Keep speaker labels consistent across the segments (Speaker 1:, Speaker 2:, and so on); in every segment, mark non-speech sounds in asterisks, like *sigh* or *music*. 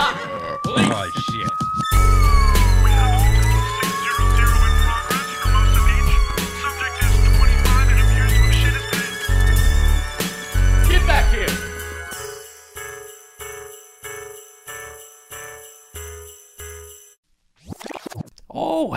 Speaker 1: Oh shit.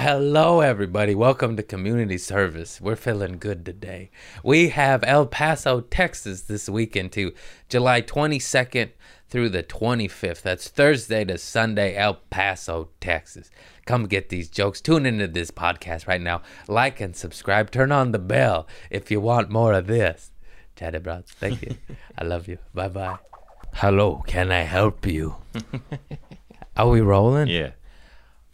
Speaker 2: Hello, everybody. Welcome to community service. We're feeling good today. We have El Paso, Texas this weekend to July 22nd through the 25th. That's Thursday to Sunday, El Paso, Texas. Come get these jokes. Tune into this podcast right now. Like and subscribe. Turn on the bell if you want more of this. Chatty Broads, thank you. *laughs* I love you. Bye bye. Hello, can I help you? *laughs* Are we rolling?
Speaker 1: Yeah.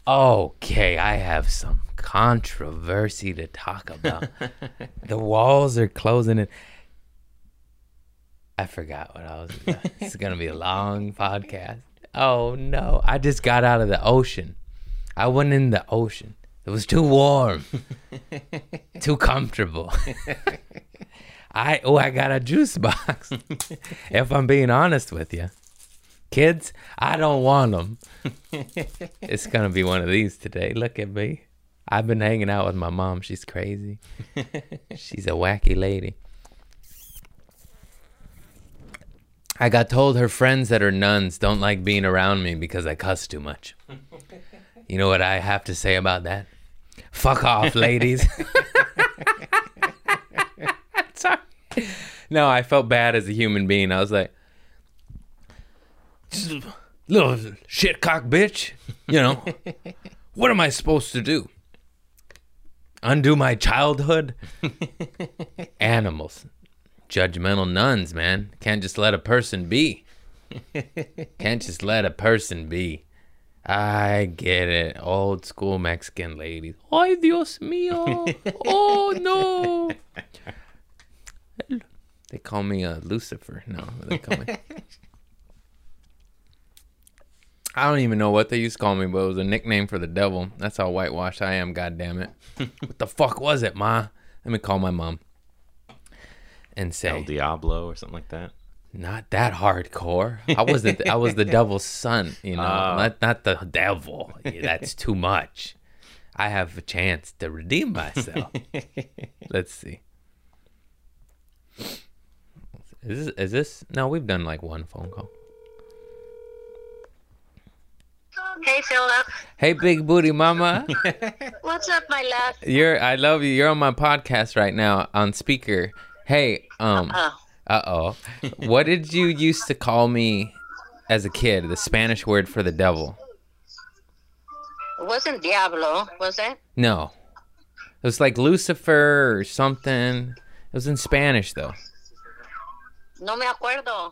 Speaker 2: Okay, I have some controversy to talk about. *laughs* the walls are closing in. I forgot what I was. About. *laughs* it's gonna be a long podcast. Oh no! I just got out of the ocean. I went in the ocean. It was too warm, *laughs* too comfortable. I oh, I got a juice box. if I'm being honest with you, kids, I don't want them. *laughs* It's gonna be one of these today. Look at me. I've been hanging out with my mom. She's crazy. *laughs* She's a wacky lady. I got told her friends that are nuns don't like being around me because I cuss too much. *laughs* You know what I have to say about that? Fuck off, ladies. Sorry. No, I felt bad as a human being. I was like, little shitcock bitch. You know, *laughs* what am I supposed to do? Undo my childhood? *laughs* Animals. Judgmental nuns, man. Can't just let a person be. *laughs* Can't just let a person be. I get it. Old school Mexican ladies. Ay, Dios mío. Oh, no. They call me uh, Lucifer. No, they call me. I don't even know what they used to call me, but it was a nickname for the devil. That's how whitewashed I am. God damn it! *laughs* what the fuck was it, ma? Let me call my mom and say El
Speaker 1: Diablo or something like that.
Speaker 2: not that hardcore. I was the I was the *laughs* devil's son, you know,
Speaker 1: Oh.
Speaker 2: not not the devil. That's too much. I have a chance to redeem myself. *laughs* Let's see. Is this, is this? No, we've done like one phone call.
Speaker 3: Hey Philip,
Speaker 2: Hey, big booty mama.
Speaker 3: what's up, my love?
Speaker 2: You're I love you. You're on my podcast right now on speaker. Hey, um uh oh. What did you used to call me as a kid? The Spanish word for the devil.
Speaker 3: it wasn't Diablo, was it?
Speaker 2: No. It was like Lucifer or something. It was in Spanish though.
Speaker 3: No me acuerdo.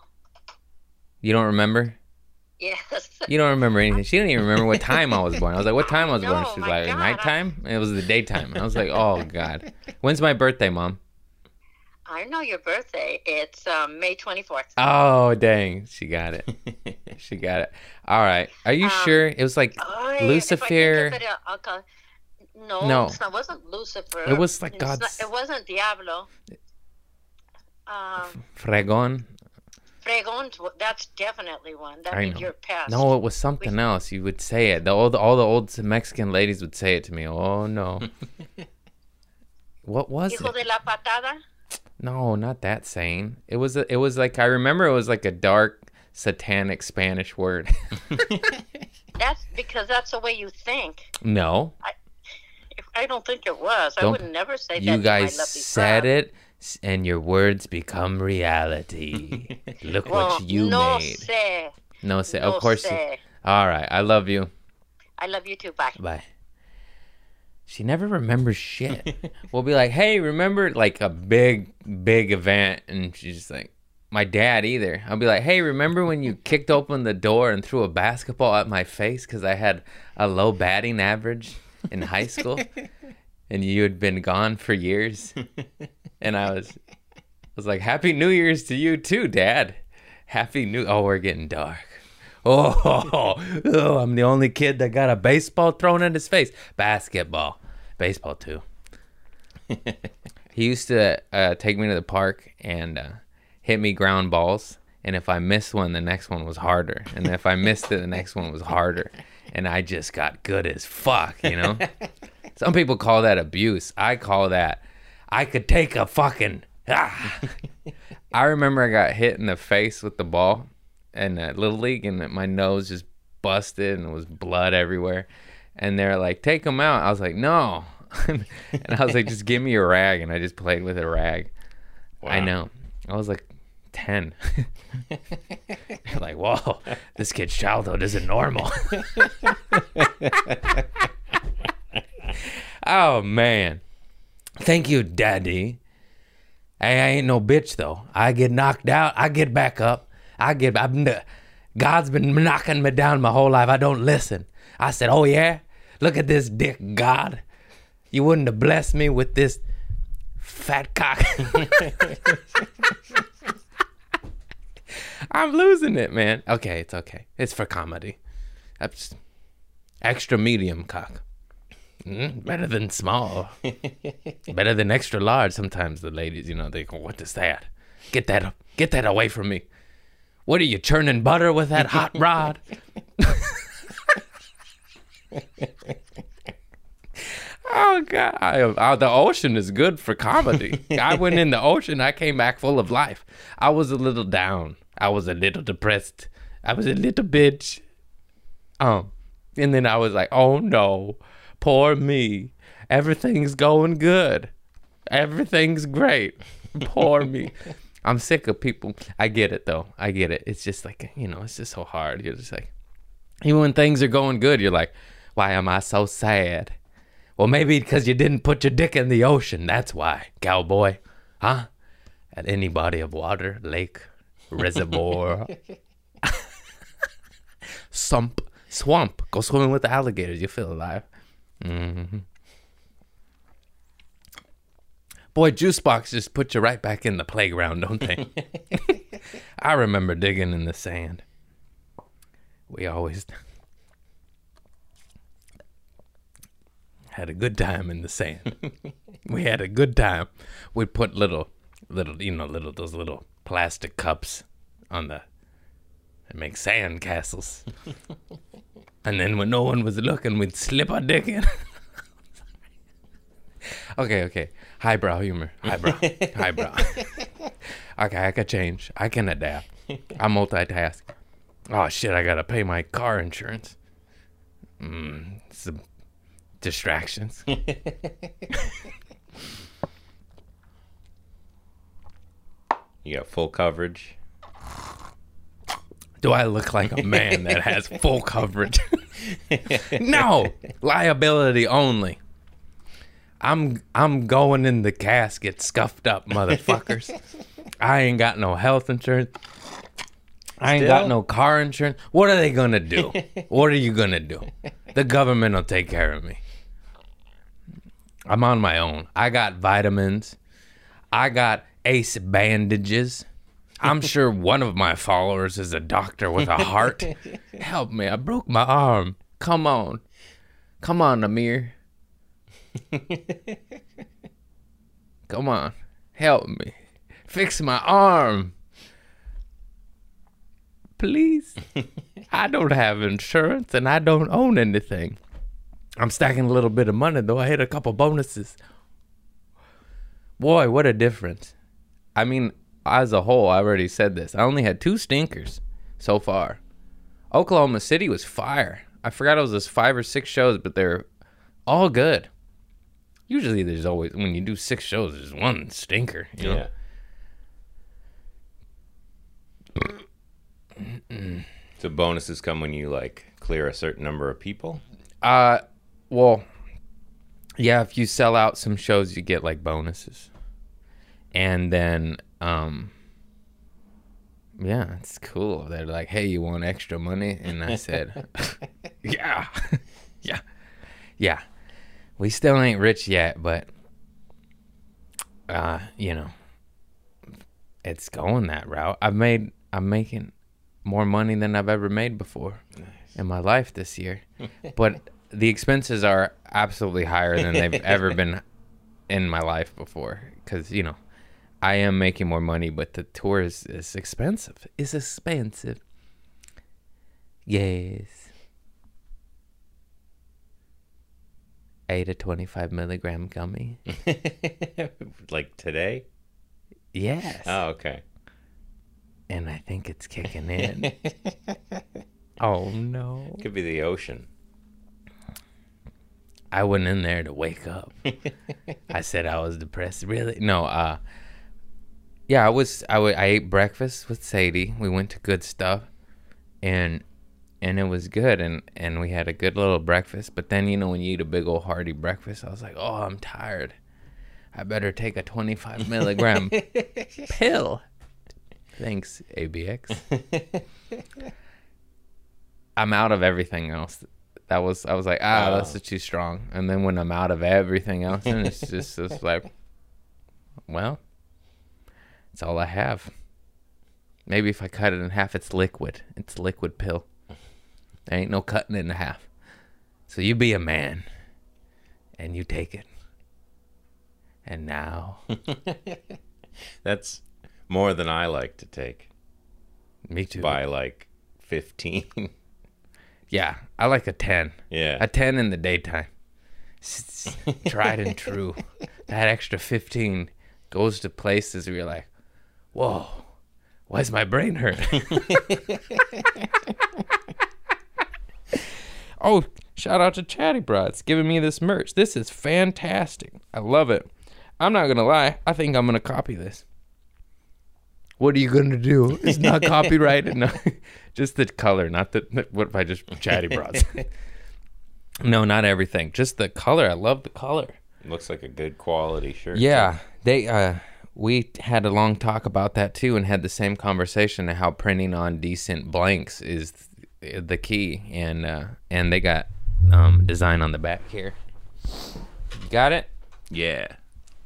Speaker 2: You don't remember?
Speaker 3: Yes. *laughs*
Speaker 2: You don't remember anything. She didn't even remember what time I was born. I was like, "What time I was born?" *laughs*
Speaker 3: No,
Speaker 2: She was like,
Speaker 3: God,
Speaker 2: "Nighttime." It was the daytime. I was like, "Oh God." When's my birthday, mom?
Speaker 3: I know your birthday. It's um, May 24th.
Speaker 2: Oh dang, she got it. *laughs* She got it. All right. Are you
Speaker 3: Um,
Speaker 2: sure it was like
Speaker 3: I
Speaker 2: Lucifer?
Speaker 3: it, No,
Speaker 2: No.
Speaker 3: not- it wasn't Lucifer.
Speaker 2: It was like God's-
Speaker 3: it wasn't Diablo. Um,
Speaker 2: Fregon?
Speaker 3: Fregon, that's definitely one. That
Speaker 2: I
Speaker 3: means
Speaker 2: know.
Speaker 3: you're past.
Speaker 2: No, it was something else. You would say it. The, all the all the old Mexican ladies would say it to me. Oh no. *laughs* what was
Speaker 3: Hijo
Speaker 2: it?
Speaker 3: de la patada?
Speaker 2: No, not that saying. It was a, it was like I remember it was like a dark satanic Spanish word. *laughs*
Speaker 3: That's because that's the way you think.
Speaker 2: no.
Speaker 3: If I don't think it was. I
Speaker 2: Don't-
Speaker 3: would never say that.
Speaker 2: You
Speaker 3: to my
Speaker 2: guys said
Speaker 3: friend.
Speaker 2: it s- and your words become reality. *laughs* Look
Speaker 3: Well,
Speaker 2: what you
Speaker 3: no
Speaker 2: made.
Speaker 3: sé.
Speaker 2: No say.
Speaker 3: no
Speaker 2: of course. you-
Speaker 3: sé.
Speaker 2: all right. I love you.
Speaker 3: I love you too. Bye.
Speaker 2: Bye. She never remembers shit. *laughs* we'll be like, hey, remember like a big, big event? And she's just like, my dad either. I'll be like, hey, remember when you kicked open the door and threw a basketball at my face because I had a low batting average in high school? *laughs* and you had been gone for years? And I was, I was like, happy New Year's to you too, Dad. Happy New. Oh, we're getting dark. *laughs* Oh, oh, I'm the only kid that got a baseball thrown in his face. Basketball, baseball too. *laughs* he used to uh, take me to the park and uh, hit me ground balls And if I missed one, the next one was harder. And if I missed it, the next one was harder. And I just got good as fuck, you know? *laughs* Some people call that abuse. I call that I could take a fucking ah. *laughs* I remember I got hit in the face with the ball in uh, little league, and my nose just busted and it was blood everywhere. And they're like, "Take him out." I was like, "No," *laughs* and I was like, "Just give me a rag," and I just played with a rag. I know. I was like ten. *laughs* like, whoa, this kid's childhood isn't normal. oh man. Thank you, Daddy. Hey, I ain't no bitch though. I get knocked out, I get back up. I get. Been, God's been knocking me down my whole life. I don't listen. I said, "Oh yeah, look at this dick, God. You wouldn't have blessed me with this fat cock." *laughs* I'm losing it, man. Okay, it's okay. It's for comedy. That's extra medium cock. Mm, better than small. *laughs* better than extra large. Sometimes the ladies, you know, they go, "What is that? Get that, get that away from me." What are you churning butter with that hot *laughs* rod? *laughs* oh God! I, the ocean is good for comedy. I went in the ocean. I came back full of life. I was a little down. I was a little depressed. I was a little bitch. Um, and then I was like, "Oh no, poor me. Everything's going good. Everything's great. *laughs* Poor me." I'm sick of people. I get it though. I get it. It's just like you know, it's just so hard. You're just like, even when things are going good, you're like, why am I so sad? Well, maybe because you didn't put your dick in the ocean. That's why, cowboy. Huh? At any body of water, lake, reservoir, *laughs* *laughs* sump, swamp. Go swimming with the alligators. You feel alive. Hmm Boy, juice box just put you right back in the playground, don't they? *laughs* I remember digging in the sand. We always had a good time in the sand. *laughs* we had a good time. We'd put little, little, you know, little those little plastic cups on the and make sand castles. *laughs* and then when no one was looking, we'd slip our dick in. *laughs* okay, okay. Highbrow humor. Highbrow. *laughs* Highbrow. okay, I can change. I can adapt. I multitask. Oh shit! I gotta pay my car insurance. Mm, some distractions. *laughs*
Speaker 1: You got full coverage.
Speaker 2: Do I look like a man that has full coverage? *laughs* no, liability only. I'm I'm going in the casket scuffed up, motherfuckers. *laughs* I ain't got no health insurance. I ain't got no car insurance. What are they gonna do? *laughs* what are you gonna do? The government will take care of me. I'm on my own. I got vitamins. I got ace bandages. I'm sure one of my followers is a doctor with a heart. *laughs* Help me. I broke my arm. Come on. Come on, Amir. *laughs* Come on. Help me. Fix my arm. Please. *laughs* I don't have insurance and I don't own anything. I'm stacking a little bit of money though. I hit a couple bonuses. Boy, what a difference. I mean, as a whole, I already said this. I only had two stinkers so far. Oklahoma City was fire. I forgot it was just five or six shows, but they're all good. Usually, there's always when you do six shows, there's one stinker. You know? *clears throat*
Speaker 1: So bonuses come when you like clear a certain number of people.
Speaker 2: Uh, well, yeah. If you sell out some shows, you get like bonuses, and then um, yeah, it's cool. They're like, "Hey, you want extra money?" And I said, *laughs* "Yeah, *laughs* yeah, yeah." We still ain't rich yet, but uh, you know, it's going that route. I've made, I'm making more money than I've ever made before in my life this year, *laughs* but the expenses are absolutely higher than they've ever been in my life before. Because you know, I am making more money, but the tour is, is expensive. It's expensive. Yes. Eight to twenty-five milligram gummy. *laughs*
Speaker 1: like today?
Speaker 2: Yes.
Speaker 1: Oh, okay.
Speaker 2: and I think it's kicking *laughs* in. oh no.
Speaker 1: Could be the ocean.
Speaker 2: I went in there to wake up. *laughs* I said I was depressed. Really? No, uh yeah, I was I I ate breakfast with Sadie. We went to good stuff and and it was good and and we had a good little breakfast, but then you know when you eat a big old hearty breakfast, I was like, "Oh, I'm tired. I better take a 25 milligram *laughs* pill." Thanks, ABX. *laughs* I'm out of everything else. That was I was like, ah,
Speaker 1: Oh.
Speaker 2: that's too strong. And then when I'm out of everything else, and it's just it's like, well, it's all I have. Maybe if I cut it in half, it's liquid. It's liquid pill. There ain't no cutting it in half. So you be a man, and you take it. And now, *laughs*
Speaker 1: That's more than I like to take.
Speaker 2: me too.
Speaker 1: By like 15. *laughs*
Speaker 2: Yeah, I like a ten.
Speaker 1: yeah.
Speaker 2: A 10 in the daytime. S- s- Tried and true. *laughs* That extra 15 goes to places where you're like, whoa, why is my brain hurt? *laughs* oh, shout out to Chatty Broads giving me this merch. This is fantastic. I love it. I'm not going to lie. I think I'm going to copy this. What are you going to do? It's not *laughs* copyrighted. No, *laughs* just the color, not the. What if I just Chatty Broads? No, not everything. Just the color. I love the color.
Speaker 1: Looks like a good quality shirt.
Speaker 2: Yeah, they. uh We had a long talk about that too, and had the same conversation of how printing on decent blanks is th- the key, and uh and they got um design on the back here. Got it.
Speaker 1: Yeah.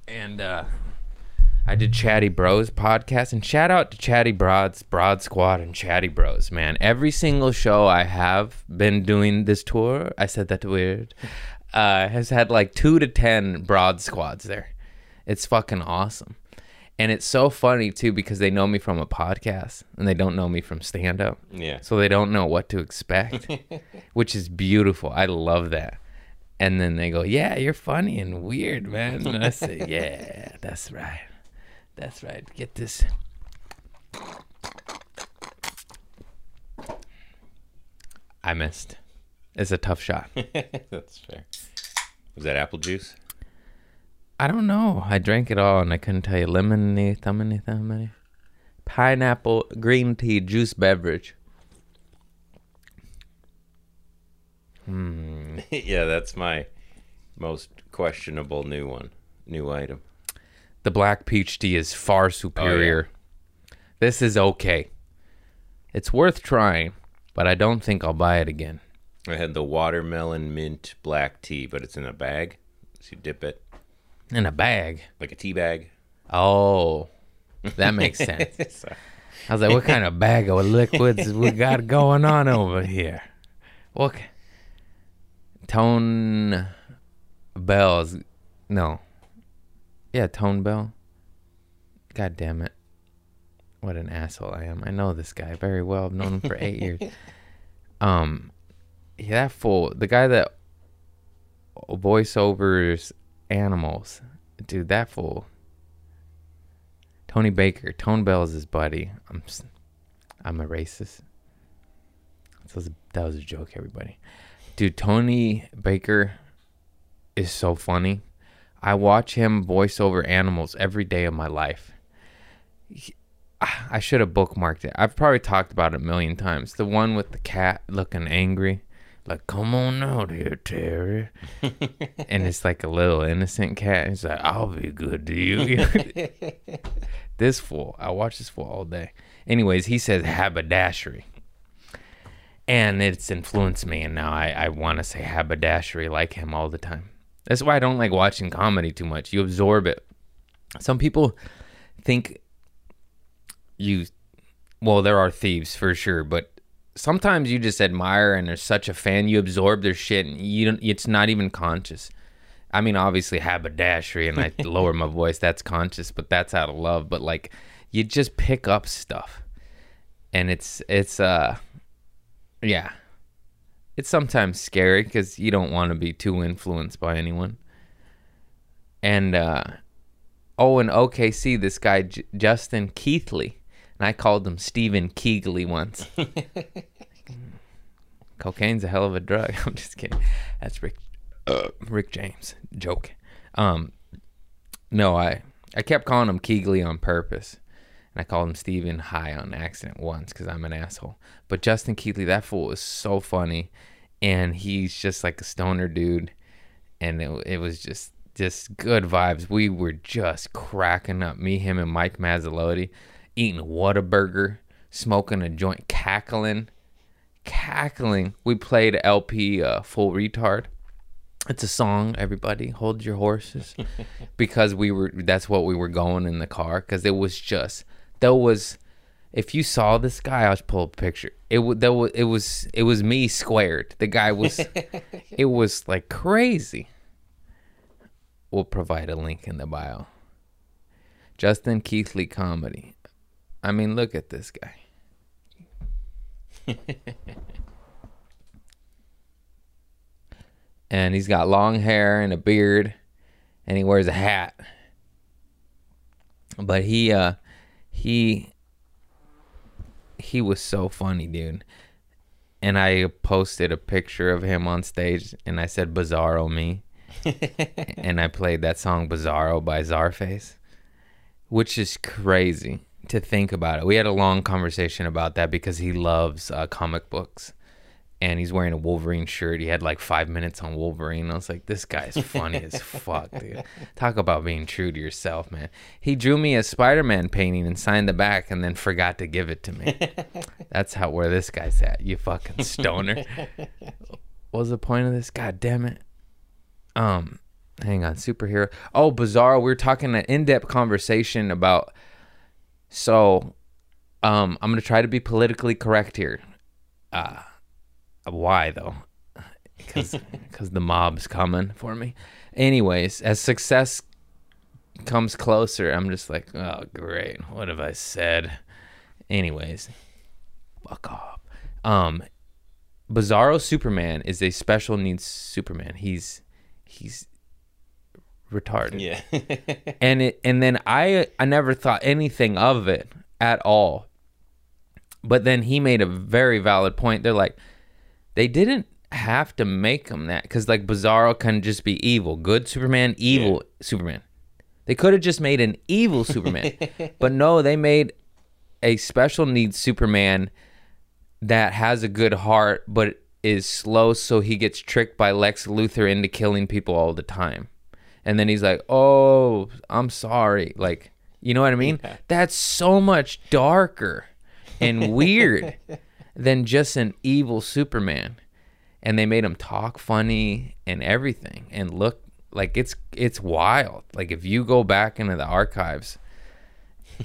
Speaker 2: And uh I did Chatty Broads podcast, and shout out to Chatty Broads, Broad Squad, and Chatty Broads. Man, every single show I have been doing this tour, I said that weird, uh, has had like two to ten Broad Squads there. It's fucking awesome, and it's so funny too because they know me from a podcast and they don't know me from stand up.
Speaker 1: Yeah.
Speaker 2: So they don't know what to expect, *laughs* which is beautiful. I love that. And then they go, "Yeah, you're funny and weird, man." And I say, *laughs* "Yeah, that's right. That's right. Get this." I missed. It's a tough shot. *laughs*
Speaker 1: That's fair. Was that apple juice?
Speaker 2: I don't know. I drank it all and I couldn't tell you lemony, thumbany, thumbany. Pineapple green tea juice beverage. Hmm. *laughs*
Speaker 1: yeah, that's my most questionable new one. New item.
Speaker 2: The black peach tea is far superior. Oh, yeah. This is okay. It's worth trying, but I don't think I'll buy it again.
Speaker 1: I had the watermelon mint black tea, but it's in a bag. So you dip it
Speaker 2: In a bag.
Speaker 1: like a tea bag.
Speaker 2: Oh, that makes *laughs* sense. I was like, what kind of bag of liquids we got going on over here? What? Tone bells. No. Yeah, tone bell. God damn it. What an asshole I am. I know this guy very well. I've known him for eight years. *laughs* Um, yeah, that fool. The guy that voiceovers animals. Dude, that fool. Tony Baker. Tone Bell is his buddy. I'm, I'm a racist. That was, a, that was a joke, everybody. Dude, Tony Baker is so funny. I watch him voice over animals every day of my life. He- I should have bookmarked it. I've probably talked about it a million times. The one with the cat looking angry, like "Come on out here, Terry," *laughs* and it's like a little innocent cat. He's like, "I'll be good to you." *laughs* this fool, I watch this fool all day. Anyways, he says haberdashery, and it's influenced me, and now I, I want to say haberdashery like him all the time. That's why I don't like watching comedy too much. You absorb it. Some people think you well there are thieves for sure but sometimes you just admire and are such a fan you absorb their shit and you don't it's not even conscious I mean, obviously haberdashery, and I *laughs* lower my voice. That's conscious, but that's out of love. But like, you just pick up stuff, and it's it's uh, yeah, it's sometimes scary because you don't want to be too influenced by anyone. And uh, oh, in OKC, this guy J- Justin Keithley, and I called him Stephen Keegley once. *laughs* Cocaine's a hell of a drug. *laughs* I'm just kidding. That's Rick uh, Rick James joke. Um, no, I I kept calling him Keegley on purpose, and I called him Steven High on accident once because I'm an asshole. But Justin Keegley, that fool was so funny, and he's just like a stoner dude, and it, it was just just good vibes. We were just cracking up. Me, him, and Mike Mazzulotti eating Whataburger, smoking a joint, cackling, cackling. We played El-P uh, Full Retard. It's a song, everybody. Hold your horses, *laughs* because we were. That's what we were going in the car. Because it was just there was. If you saw this guy, I'll just pull up a picture. It was there was it was it was me squared. The guy was. *laughs* it was like crazy. We'll provide a link in the bio. Justin Keithley comedy. I mean, look at this guy. *laughs* and he's got long hair and a beard and he wears a hat. But he uh he he was so funny dude. And i posted a picture of him on stage and i said bizarro me. *laughs* And i played that song bizarro by Czarface which is crazy to think about it we had a long conversation about that because he loves uh, comic books and he's wearing a Wolverine shirt. He had like five minutes on Wolverine. I was like, this guy's funny as *laughs* fuck, dude. Talk about being true to yourself, man. He drew me a Spider Man painting and signed the back and then forgot to give it to me. *laughs* That's how where this guy's at, you fucking stoner. *laughs* what was the point of this? God damn it. Um, hang on, superhero. Oh, bizarre. We were talking an in depth conversation about so um I'm gonna try to be politically correct here. Uh why though? Because because *laughs* the mob's coming for me. Anyways, as success comes closer, I'm just like, oh great, what have I said? Anyways, fuck off. Um, Bizarro Superman is a special needs Superman. He's he's retarded
Speaker 1: Yeah. *laughs*
Speaker 2: and it and then I I never thought anything of it at all. But then he made a very valid point. They're like, they didn't have to make him that because like Bizarro can just be evil, good Superman, evil Superman. They could have just made an evil Superman, *laughs* but no, they made a special needs Superman that has a good heart but is slow, so he gets tricked by Lex Luthor into killing people all the time. And then he's like, "Oh, I'm sorry." Like, you know what I mean? That's so much darker and *laughs* weird than just an evil Superman. And they made him talk funny and everything and look like it's it's wild. Like if you go back into the archives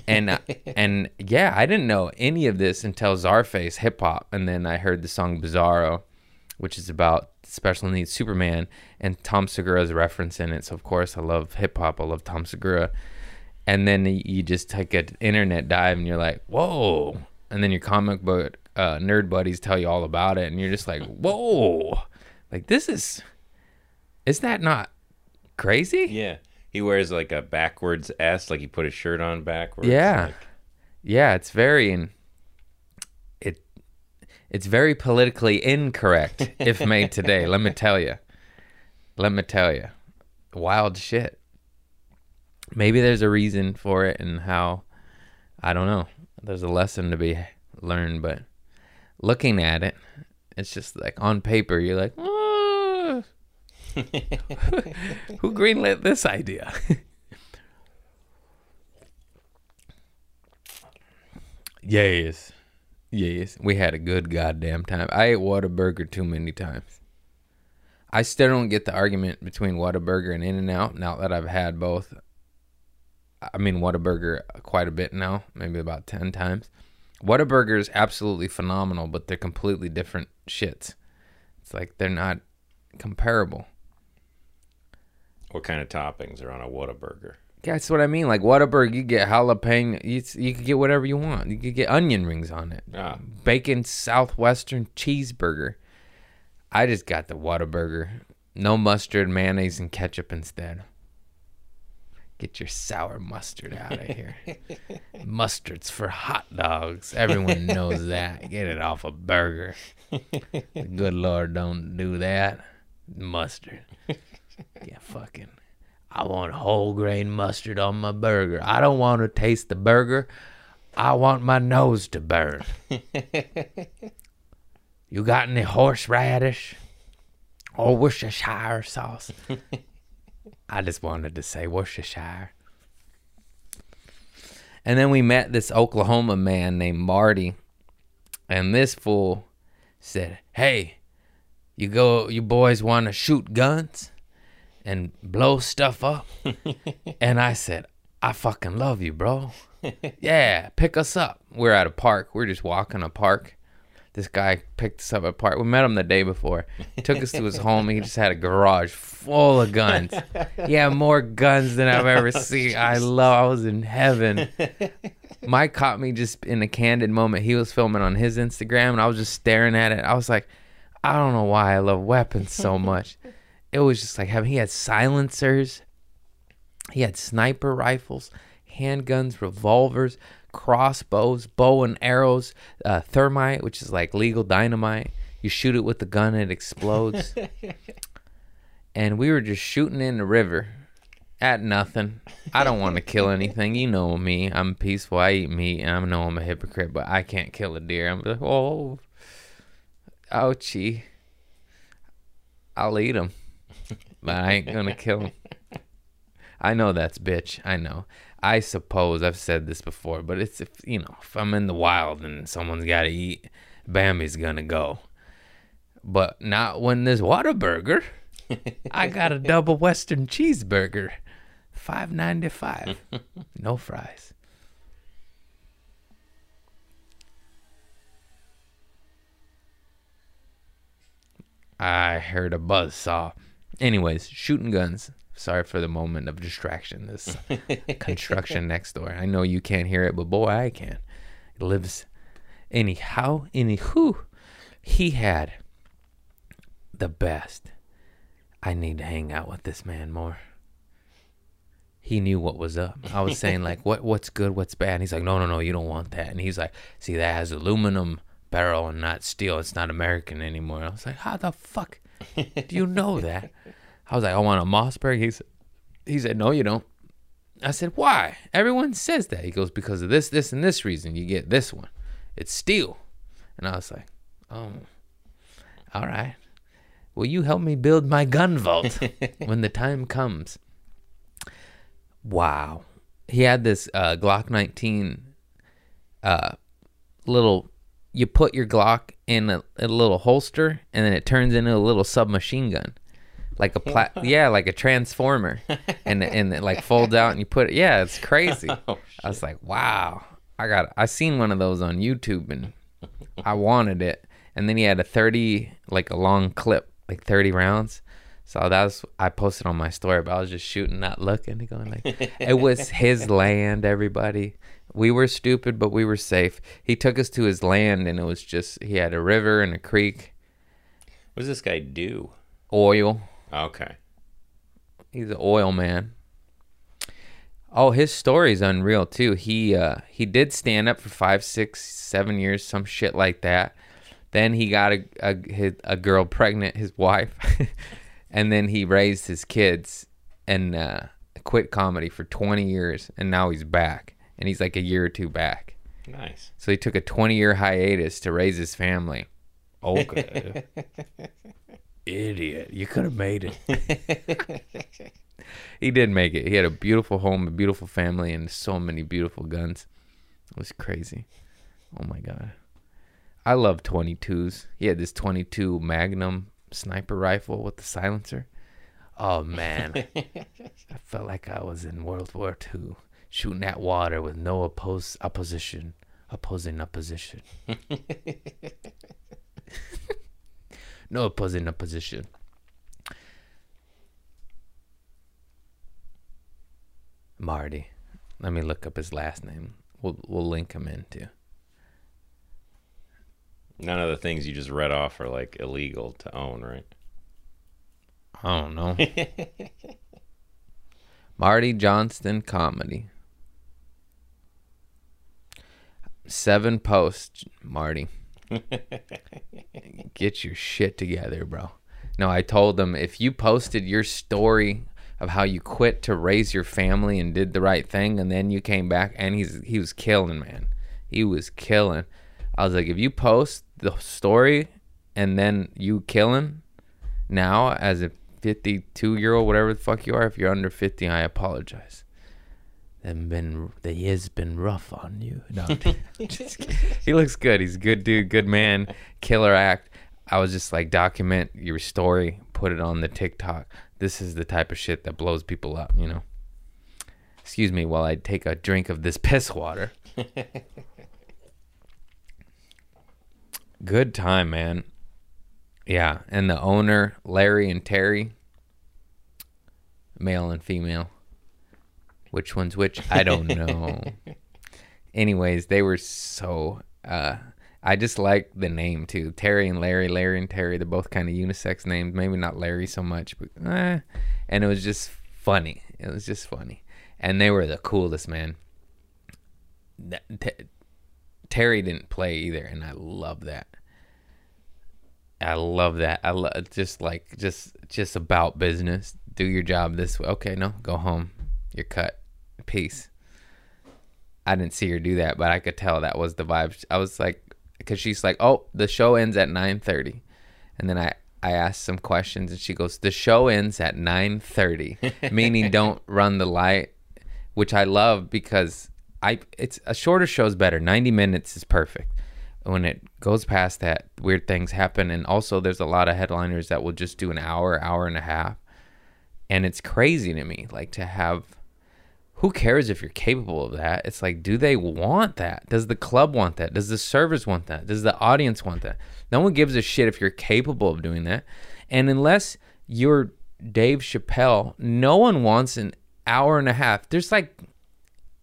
Speaker 2: and uh, *laughs* and yeah, I didn't know any of this until Czarface hip hop, and then I heard the song Bizarro, which is about special needs Superman, and Tom Segura's reference in it. So of course I love hip hop. I love Tom Segura, and then you just take an internet dive, and you're like, whoa, and then your comic book uh, nerd buddies tell you all about it, and you're just like, whoa, like this is, is that not crazy?
Speaker 1: yeah. He wears like a backwards S, like he put his shirt on backwards.
Speaker 2: Yeah.
Speaker 1: like-
Speaker 2: Yeah, it's very in, it it's very politically incorrect if made today, let me tell you. Let me tell you. Wild shit. Maybe there's a reason for it and how I don't know. There's a lesson to be learned, but looking at it, it's just like on paper you're like, "Ah." *laughs* who greenlit this idea? *laughs* Yes. Yes. We had a good goddamn time. I ate Whataburger too many times. I still don't get the argument between Whataburger and In N Out now that I've had both. I mean Whataburger quite a bit now, maybe about 10 times. Whataburger is absolutely phenomenal, but they're completely different shits. It's like they're not comparable.
Speaker 1: What kind of toppings are on a Whataburger?
Speaker 2: That's what I mean. Like Whataburger, you get jalapeno. You, you could get whatever you want. You could get onion rings on it.
Speaker 1: Ah,
Speaker 2: Bacon Southwestern cheeseburger. I just got the Whataburger. No mustard, mayonnaise, and ketchup instead. Get your sour mustard out of *laughs* here. Mustard's for hot dogs. Everyone knows *laughs* that. Get it off a burger. The good Lord don't do that. Mustard. *laughs* Yeah, fucking. I want whole grain mustard on my burger. I don't want to taste the burger. I want my nose to burn. *laughs* you got any horseradish or Worcestershire sauce? *laughs* I just wanted to say Worcestershire. And then we met this Oklahoma man named Marty, and this fool said, "Hey, you go, you boys want to shoot guns and blow stuff up?" *laughs* and I said, "I fucking love you, bro. *laughs* yeah, pick us up. We're at a park. We're just walking a park." This guy picked us up at a park. We met him the day before. He took us to his *laughs* home. He just had a garage full of guns. Yeah, more guns than I've ever oh, seen. I love. I was in heaven. Mike caught me just in a candid moment. He was filming on his Instagram, and I was just staring at it. I was like, I don't know why I love weapons so much. It was just like having. He had silencers. He had sniper rifles, handguns, revolvers, crossbows, bow and arrows, uh, thermite, which is like legal dynamite. You shoot it with the gun, and it explodes. *laughs* and we were just shooting in the river at nothing. I don't want to kill anything. You know me. I'm peaceful. I eat meat. and I know I'm a hypocrite, but I can't kill a deer. I'm like, oh, ouchie. I'll eat him, but I ain't gonna kill him. I know that's bitch. I know. I suppose I've said this before, but it's if you know if I'm in the wild and someone's got to eat, Bambi's gonna go. But not when there's Whataburger. I got a double Western cheeseburger, five ninety five, no fries. I heard a buzz saw. Anyways, shooting guns. Sorry for the moment of distraction. This *laughs* construction next door. I know you can't hear it, but boy, I can. It lives. Anyhow, anywho, he had the best. I need to hang out with this man more. He knew what was up. I was saying like, *laughs* what what's good, what's bad. And he's like, no, no, no, you don't want that. And he's like, see, that has aluminum barrel and not steel. It's not American anymore. I was like, how the fuck *laughs* do you know that? I was like, I want a Mossberg. He said, he said, no, you don't. I said, why? Everyone says that. He goes, because of this, this, and this reason. You get this one. It's steel. And I was like, oh, all right. Will you help me build my gun vault *laughs* when the time comes? Wow. He had this uh, Glock 19 uh, little, you put your Glock in a, a little holster and then it turns into a little submachine gun. Like a pla- *laughs* yeah, like a transformer, and and it like folds out and you put it. Yeah, it's crazy. *laughs*
Speaker 1: Oh,
Speaker 2: I was like, wow, I got. I seen one of those on YouTube and I wanted it. And then he had a thirty, like a long clip, like thirty rounds. So that's I posted on my story, but I was just shooting, not looking, going like, it was his land. Everybody, we were stupid, but we were safe. He took us to his land, and it was just he had a river and a creek,
Speaker 1: What does this guy do?
Speaker 2: oil.
Speaker 1: Okay.
Speaker 2: He's an oil man. Oh, his story's unreal too. He uh he did stand up for five, six, seven years, some shit like that. Then he got a a, his, a girl pregnant, his wife, *laughs* and then he raised his kids and uh, quit comedy for twenty years, and now he's back, and he's like a year or two back.
Speaker 1: Nice.
Speaker 2: So he took a twenty year hiatus to raise his family. Okay. *laughs* Idiot. You could have made it. *laughs* he did make it. He had a beautiful home, a beautiful family, and so many beautiful guns. It was crazy. Oh my god. I love 22s. He had this 22 Magnum sniper rifle with the silencer. Oh man. *laughs* I felt like I was in World War II shooting at water with no oppose opposition, opposing opposition. *laughs* no opposing opposition. Marty. Let me look up his last name. We'll we'll link him in too.
Speaker 1: None of the things you just read off are like illegal to own, right?
Speaker 2: I don't know. *laughs* Marty Johnston comedy. Seven posts, Marty. *laughs* Get your shit together, bro. No, I told them if you posted your story of how you quit to raise your family and did the right thing and then you came back and he's he was killing, man. He was killing. I was like, if you post the story and then you killing now as a 52 year old, whatever the fuck you are, if you're under 50, I apologize. Then been the year's been rough on you. No, *laughs* *laughs* he looks good. He's a good dude, good man, killer act. I was just like, document your story, put it on the TikTok. This is the type of shit that blows people up, you know. Excuse me while I take a drink of this piss water. *laughs* good time, man. Yeah, and the owner, Larry and Terry, male and female. Which one's which? I don't know. *laughs* Anyways, they were so uh I just like the name too. Terry and Larry, Larry and Terry, they're both kind of unisex names. Maybe not Larry so much, but eh. and it was just funny. It was just funny. And they were the coolest, man. T- Terry didn't play either, and I love that. I love that. I love just like just just about business. Do your job this way. Okay, no, go home. You're cut. Peace. I didn't see her do that, but I could tell that was the vibe. I was like, because she's like, "Oh, the show ends at 9.30. and then I I asked some questions, and she goes, "The show ends at 9.30, *laughs* meaning don't run the light," which I love because I it's a shorter show is better. Ninety minutes is perfect. When it goes past that, weird things happen, and also there's a lot of headliners that will just do an hour, hour and a half, and it's crazy to me, like to have who cares if you're capable of that? It's like, do they want that? Does the club want that? Does the servers want that? Does the audience want that? No one gives a shit if you're capable of doing that. And unless you're Dave Chappelle, no one wants an hour and a half. There's like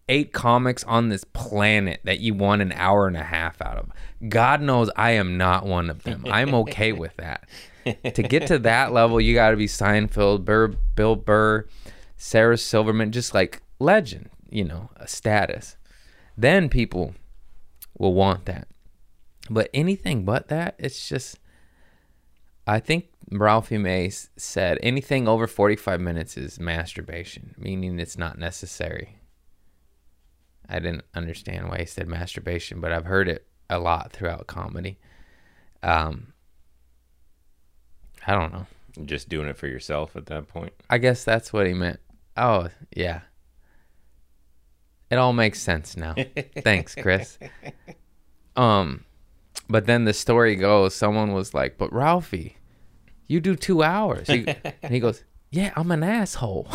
Speaker 2: eight comics on this planet that you want an hour and a half out of. God knows I am not one of them. I'm okay *laughs* with that. to get to that level, you got to be Seinfeld, Burr, Bill Burr, Sarah Silverman, just like legend, you know, a status. Then people will want that. But anything but that, it's just. I think Ralphie May s- said anything over 45 minutes is masturbation, meaning it's not necessary. I didn't understand why he said masturbation, but I've heard it a lot throughout comedy. Um, I don't know.
Speaker 1: Just doing it for yourself at that point.
Speaker 2: I guess that's what he meant. Oh, yeah. It all makes sense now. *laughs* Thanks, Chris. Um, but then the story goes, someone was like, "But Ralphie, you do two hours," He- and he goes, "Yeah, I'm an asshole."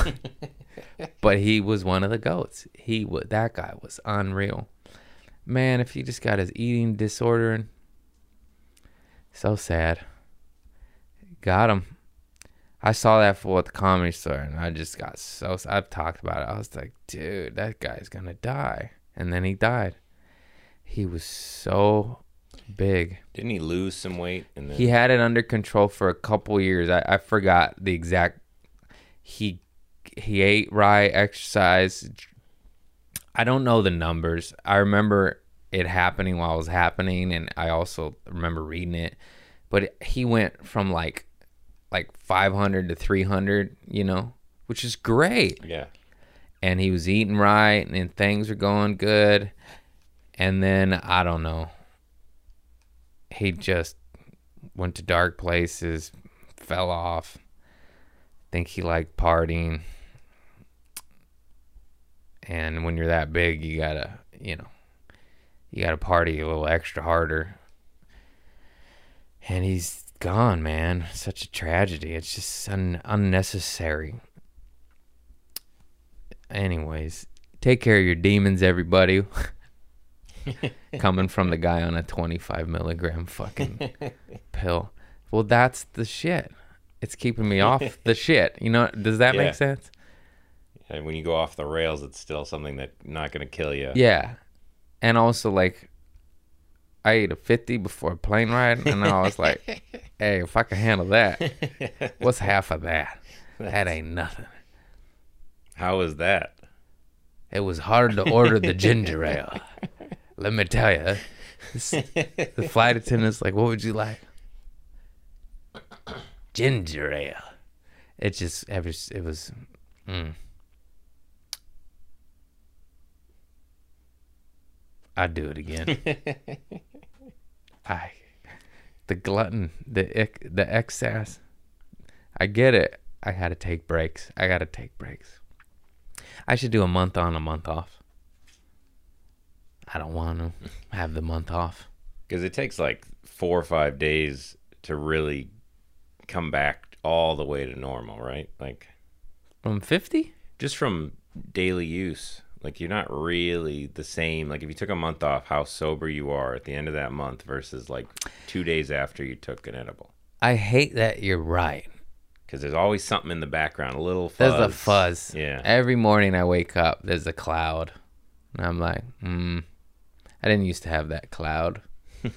Speaker 2: *laughs* but he was one of the goats. He was that guy was unreal. Man, if he just got his eating disorder, and so sad. Got him. I saw that fool at the comedy store, and I just got so. I've talked about it. I was like, dude, that guy's gonna die, and then he died. He was so big.
Speaker 1: Didn't he lose some weight? And then
Speaker 2: He had it under control for a couple years. I, I forgot the exact. He he ate right, exercised. I don't know the numbers. I remember it happening while it was happening, and I also remember reading it. But he went from like like 500 to 300, you know, which is great.
Speaker 1: Yeah.
Speaker 2: and he was eating right and things were going good. And then i don't know he just went to dark places fell off. Think he liked partying. And when you're that big you gotta you know you gotta party a little extra harder. And he's gone man. Such a tragedy. It's just un- unnecessary. Anyways take care of your demons everybody. *laughs* Coming from the guy on a 25 milligram fucking pill. Well that's the shit. It's keeping me off the *laughs* shit. You know does that
Speaker 1: Yeah.
Speaker 2: make sense?
Speaker 1: And when you go off the rails, it's still something that not going to kill you.
Speaker 2: Yeah. And also like I ate a 50 before a plane ride and I was like, *laughs* "Hey, if I can handle that, *laughs* what's half of that? That ain't nothing."
Speaker 1: How was that?
Speaker 2: It was hard to order the ginger *laughs* ale. Let me tell you. The flight attendant's like, "What would you like?" Ginger ale. It just it was it was mm. I'd do it again. I the glutton, the ick, the excess. I get it. I got to take breaks. I got to take breaks. I should do a month on, a month off. I don't want to have the month off.
Speaker 1: Because it takes like four or five days to really come back all the way to normal, right? Like
Speaker 2: From 50?
Speaker 1: just from daily use. Like you're not really the same. Like if you took a month off, how sober you are at the end of that month versus like two days after you took an edible.
Speaker 2: I hate that you're right.
Speaker 1: Because there's always something in the background, a little fuzz.
Speaker 2: There's a fuzz.
Speaker 1: Yeah.
Speaker 2: Every morning I wake up, there's a cloud. And I'm like, hmm. I didn't used to have that cloud. *laughs*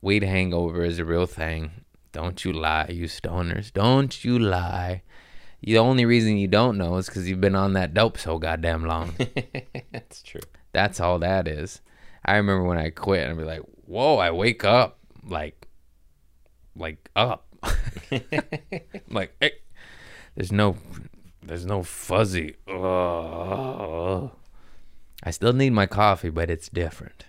Speaker 2: Weed hangover is a real thing. Don't you lie, you stoners. Don't you lie. The only reason you don't know is because you've been on that dope so goddamn long. *laughs*
Speaker 1: That's true.
Speaker 2: That's all that is. I remember when I quit, I'd be like, "Whoa!" I wake up like, like up. *laughs* like, hey, there's no, there's no fuzzy. Ugh. I still need my coffee, but it's different.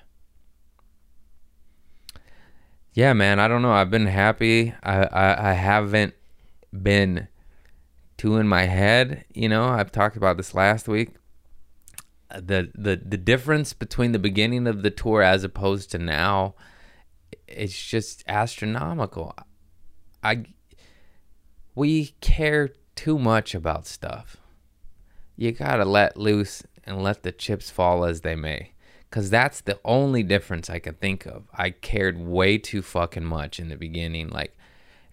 Speaker 2: Yeah, man. I don't know. I've been happy. I I, I haven't been too in my head. You know, I've talked about this last week. The the the difference between the beginning of the tour as opposed to now it's just astronomical. I we care too much about stuff. You got to let loose and let the chips fall as they may cuz that's the only difference i can think of. I cared way too fucking much in the beginning like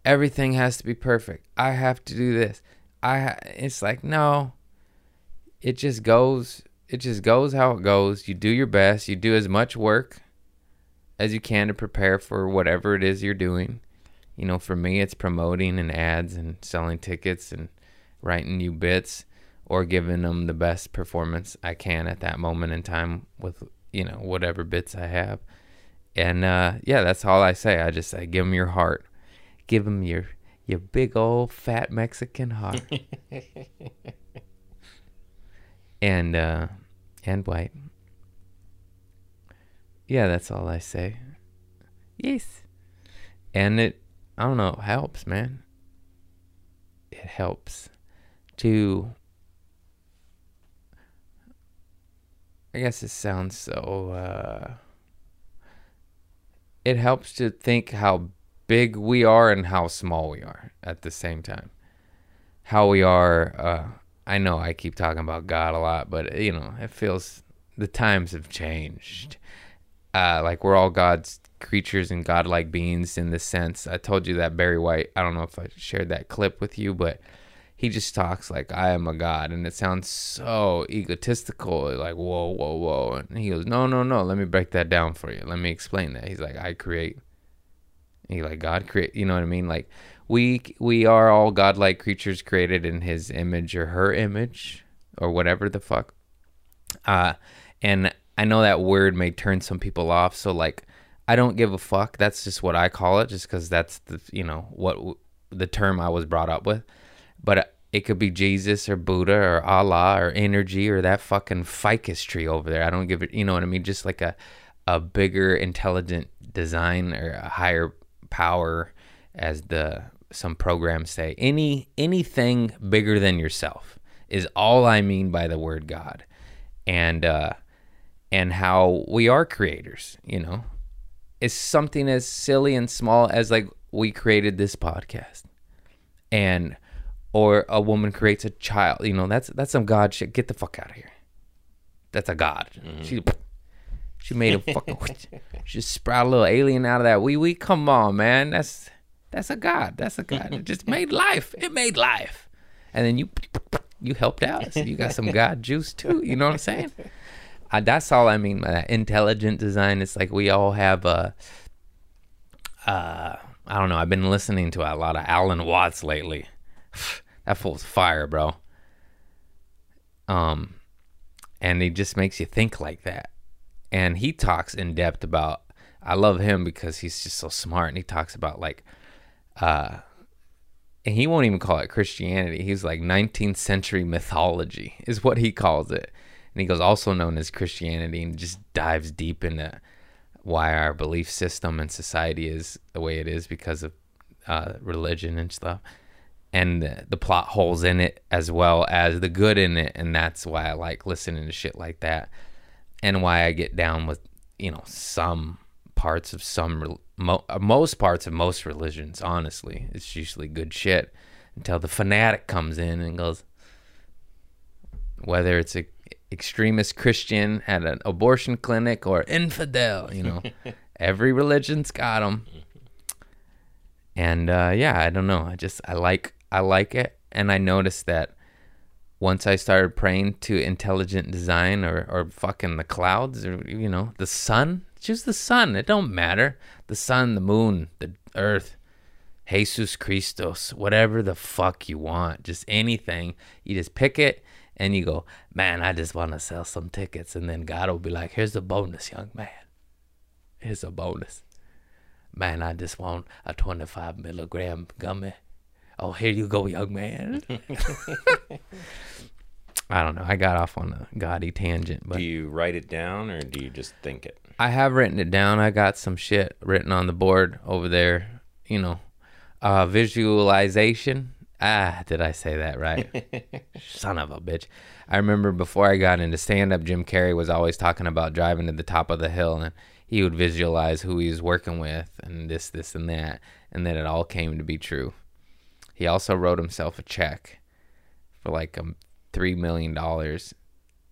Speaker 2: everything has to be perfect. I have to do this i it's like no it just goes it just goes how it goes. You do your best. You do as much work as you can to prepare for whatever it is you're doing. You know, for me, it's promoting and ads and selling tickets and writing new bits or giving them the best performance I can at that moment in time with, you know, whatever bits I have. And uh, yeah, that's all I say. I just say, give them your heart. Give them your, your big old fat Mexican heart. *laughs* and uh and white. Yeah, that's all I say. Yes. And it I don't know, helps, man. It helps to I guess it sounds so uh it helps to think how big we are and how small we are at the same time. How we are uh I know I keep talking about God a lot, but you know, it feels the times have changed. Uh, like we're all God's creatures and godlike beings in this sense. I told you that Barry White. I don't know if I shared that clip with you, but he just talks like I am a god, and it sounds so egotistical. Like whoa, whoa, whoa, and he goes, no, no, no. Let me break that down for you. Let me explain that. He's like, I create. He like God create. You know what I mean? Like we we are all godlike creatures created in his image or her image or whatever the fuck uh and i know that word may turn some people off so like i don't give a fuck that's just what i call it just because that's the you know what w- the term i was brought up with but uh, it could be jesus or buddha or allah or energy or that fucking ficus tree over there i don't give it you know what i mean just like a a bigger intelligent design or a higher power as the some programs say any anything bigger than yourself is all i mean by the word god. And uh and how we are creators you know it's something as silly and small as like we created this podcast. And or a woman creates a child you know that's that's some god shit. Get the fuck out of here. That's a god. She she made a fucking she *laughs* just sprout a little alien out of that wee wee come on man that's that's a god that's a god it just made life it made life and then you you helped out. So you got some God juice too. You know what I'm saying? That's all I mean by that intelligent design. It's like we all have a. Uh, I don't know. I've been listening to a lot of Alan Watts lately. *sighs* that fool's fire, bro. Um, and he just makes you think like that. And he talks in depth about. I love him because he's just so smart, and he talks about like, uh, and he won't even call it Christianity. He's like 19th century mythology is what he calls it, and he goes also known as Christianity, and just dives deep into why our belief system and society is the way it is because of uh, religion and stuff and the, the plot holes in it as well as the good in it and that's why i like listening to shit like that and why i get down with you know some parts of some mo- uh, most parts of most religions honestly it's usually good shit until the fanatic comes in and goes whether it's a extremist christian at an abortion clinic or infidel you know *laughs* every religion's got them and uh, yeah i don't know i just i like i like it and i noticed that once i started praying to intelligent design or, or fucking the clouds or you know the sun. Choose the sun. It don't matter. The sun the moon the earth jesus christos whatever the fuck you want. Just anything. You just pick it and you go man i just want to sell some tickets. And then god will be like here's a bonus young man. Here's a bonus. Man, I just want a 25 milligram gummy. Oh, here you go, young man. *laughs* *laughs* I don't know. I got off on a gaudy tangent, but
Speaker 1: Do you write it down or do you just think it?
Speaker 2: I have written it down. I got some shit written on the board over there. You know, uh, visualization. Ah, did I say that right? *laughs* Son of a bitch. I remember before I got into stand up, Jim Carrey was always talking about driving to the top of the hill and he would visualize who he was working with and this, this, and that. And then it all came to be true. He also wrote himself a check for like um, $3 million.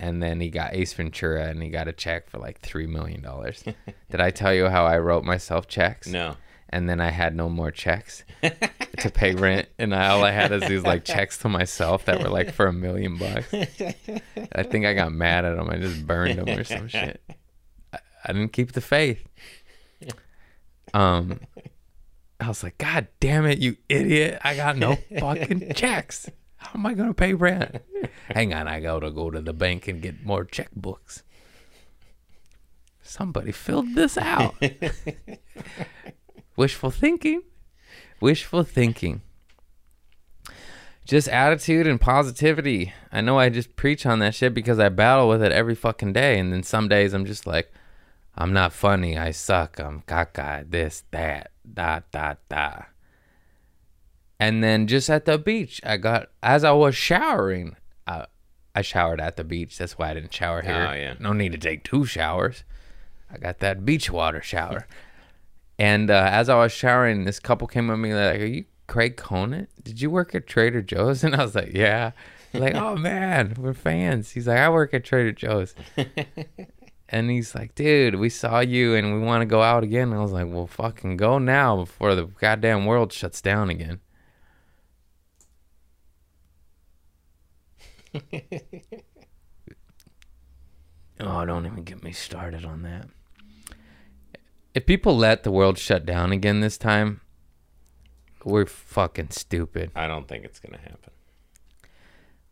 Speaker 2: And then he got Ace Ventura and he got a check for like $3 million. *laughs* Did I tell you how I wrote myself checks?
Speaker 1: No.
Speaker 2: and then I had no more checks *laughs* to pay rent, and I, all I had is these like checks to myself that were like for a million bucks. I think I got mad at them. I just burned them or some shit. I, I didn't keep the faith. Um, I was like, God damn it, you idiot! I got no fucking *laughs* checks. How am I gonna pay rent? Hang on, I gotta go to the bank and get more checkbooks. Somebody filled this out. *laughs* Wishful thinking. Wishful thinking. Just attitude and positivity. I know I just preach on that shit because I battle with it every fucking day. And then some days I'm just like, I'm not funny. I suck. I'm caca. This, that, da, da, da. And then just at the beach, I got, as I was showering, I, I showered at the beach. That's why I didn't shower here.
Speaker 1: Oh, yeah.
Speaker 2: No need to take two showers. I got that beach water shower. *laughs* And uh, as I was showering, this couple came up to me like, "Are you Craig Conant? Did you work at Trader Joe's?" *laughs* And I was like, "Yeah." Like, "Oh *laughs* man, we're fans." He's like, "I work at Trader Joe's." And he's like, "Dude, we saw you and we want to go out again." And I was like, "Well, fucking go now before the goddamn world shuts down again." *laughs* oh, don't even get me started on that if people let the world shut down again this time, we're fucking stupid.
Speaker 1: I don't think it's gonna happen.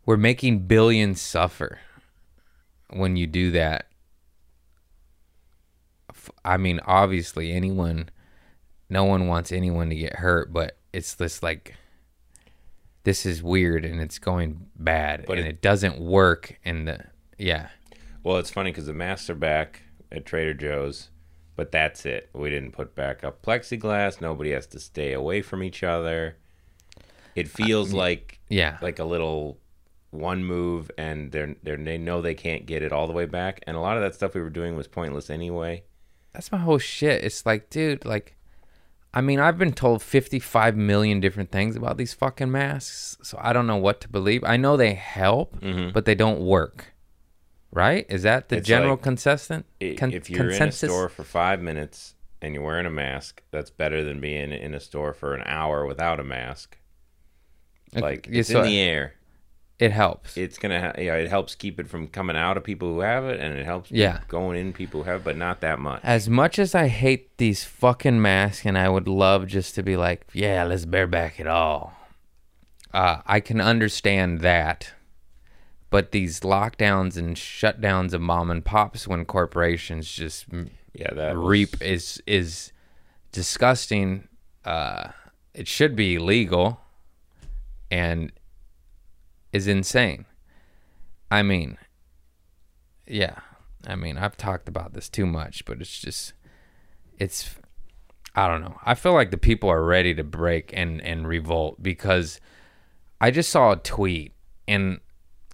Speaker 2: We're making billions suffer when you do that. F- I mean, obviously, anyone, no one wants anyone to get hurt, but it's this like, this is weird and it's going bad
Speaker 1: But
Speaker 2: and
Speaker 1: it-
Speaker 2: it doesn't work. And the, yeah,
Speaker 1: Well, it's funny because the masks are back at Trader Joe's, but that's it. We didn't put back up plexiglass. Nobody has to stay away from each other. It feels like
Speaker 2: yeah.
Speaker 1: like a little one move, and they're, they're they know they can't get it all the way back. And a lot of that stuff we were doing was pointless anyway.
Speaker 2: That's my whole shit. It's like, dude, like, I mean, I've been told 55 million different things about these fucking masks, so I don't know what to believe. I know they help, but they don't work. Right? Is that the
Speaker 1: Mm-hmm. It's
Speaker 2: general
Speaker 1: like,
Speaker 2: consistent? Con-
Speaker 1: if you're
Speaker 2: consensus?
Speaker 1: in a store for five minutes and you're wearing a mask, that's better than being in a store for an hour without a mask. Like it's
Speaker 2: so-
Speaker 1: in the air.
Speaker 2: It helps.
Speaker 1: It's gonna, ha- yeah, it helps keep it from coming out of people who have it, and it helps
Speaker 2: Yeah.
Speaker 1: going in people who have, it, but not that much.
Speaker 2: as much as I hate these fucking masks, and I would love just to be like, yeah, let's bareback it all. Uh, I can understand that, but these lockdowns and shutdowns of mom and pops when corporations just
Speaker 1: Yeah, that was-
Speaker 2: reap is is disgusting. Uh, it should be illegal, and is insane. I mean, yeah, I mean, I've talked about this too much, but it's just, it's, I don't know. I feel like the people are ready to break and and revolt because I just saw a tweet, and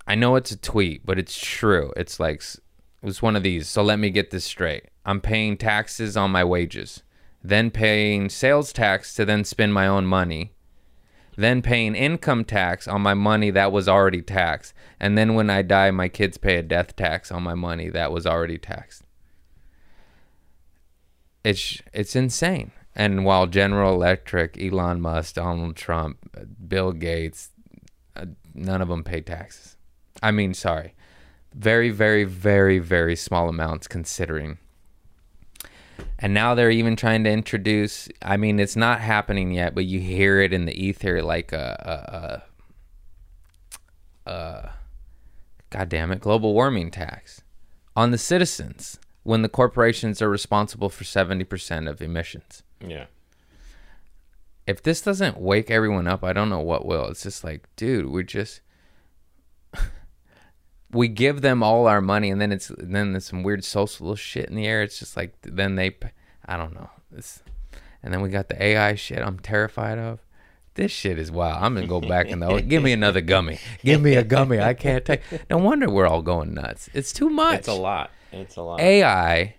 Speaker 2: I know it's a tweet, but it's true. It's like it was one of these. So let me get this straight. I'm paying taxes on my wages, then paying sales tax to then spend my own money, then paying income tax on my money that was already taxed, and then when I die, my kids pay a death tax on my money that was already taxed. It's it's insane. And while General Electric, Elon Musk, Donald Trump, Bill Gates, uh, none of them pay taxes. I mean, sorry, very, very, very, very small amounts considering. And now they're even trying to introduce. I mean, it's not happening yet, but you hear it in the ether, like a, a, a, a God damn it, global warming tax on the citizens when the corporations are responsible for seventy percent of emissions
Speaker 1: yeah,
Speaker 2: if this doesn't wake everyone up, I don't know what will. It's just like, dude, we're just we give them all our money, and then it's then there's some weird social shit in the air. It's just like then they, I don't know. It's, and then we got the AI shit. I'm terrified of. This shit is wild. I'm gonna go back in the. Give me another gummy. Give me a gummy. I can't take. No wonder we're all going nuts. It's too much.
Speaker 1: it's a lot. It's a lot.
Speaker 2: AI,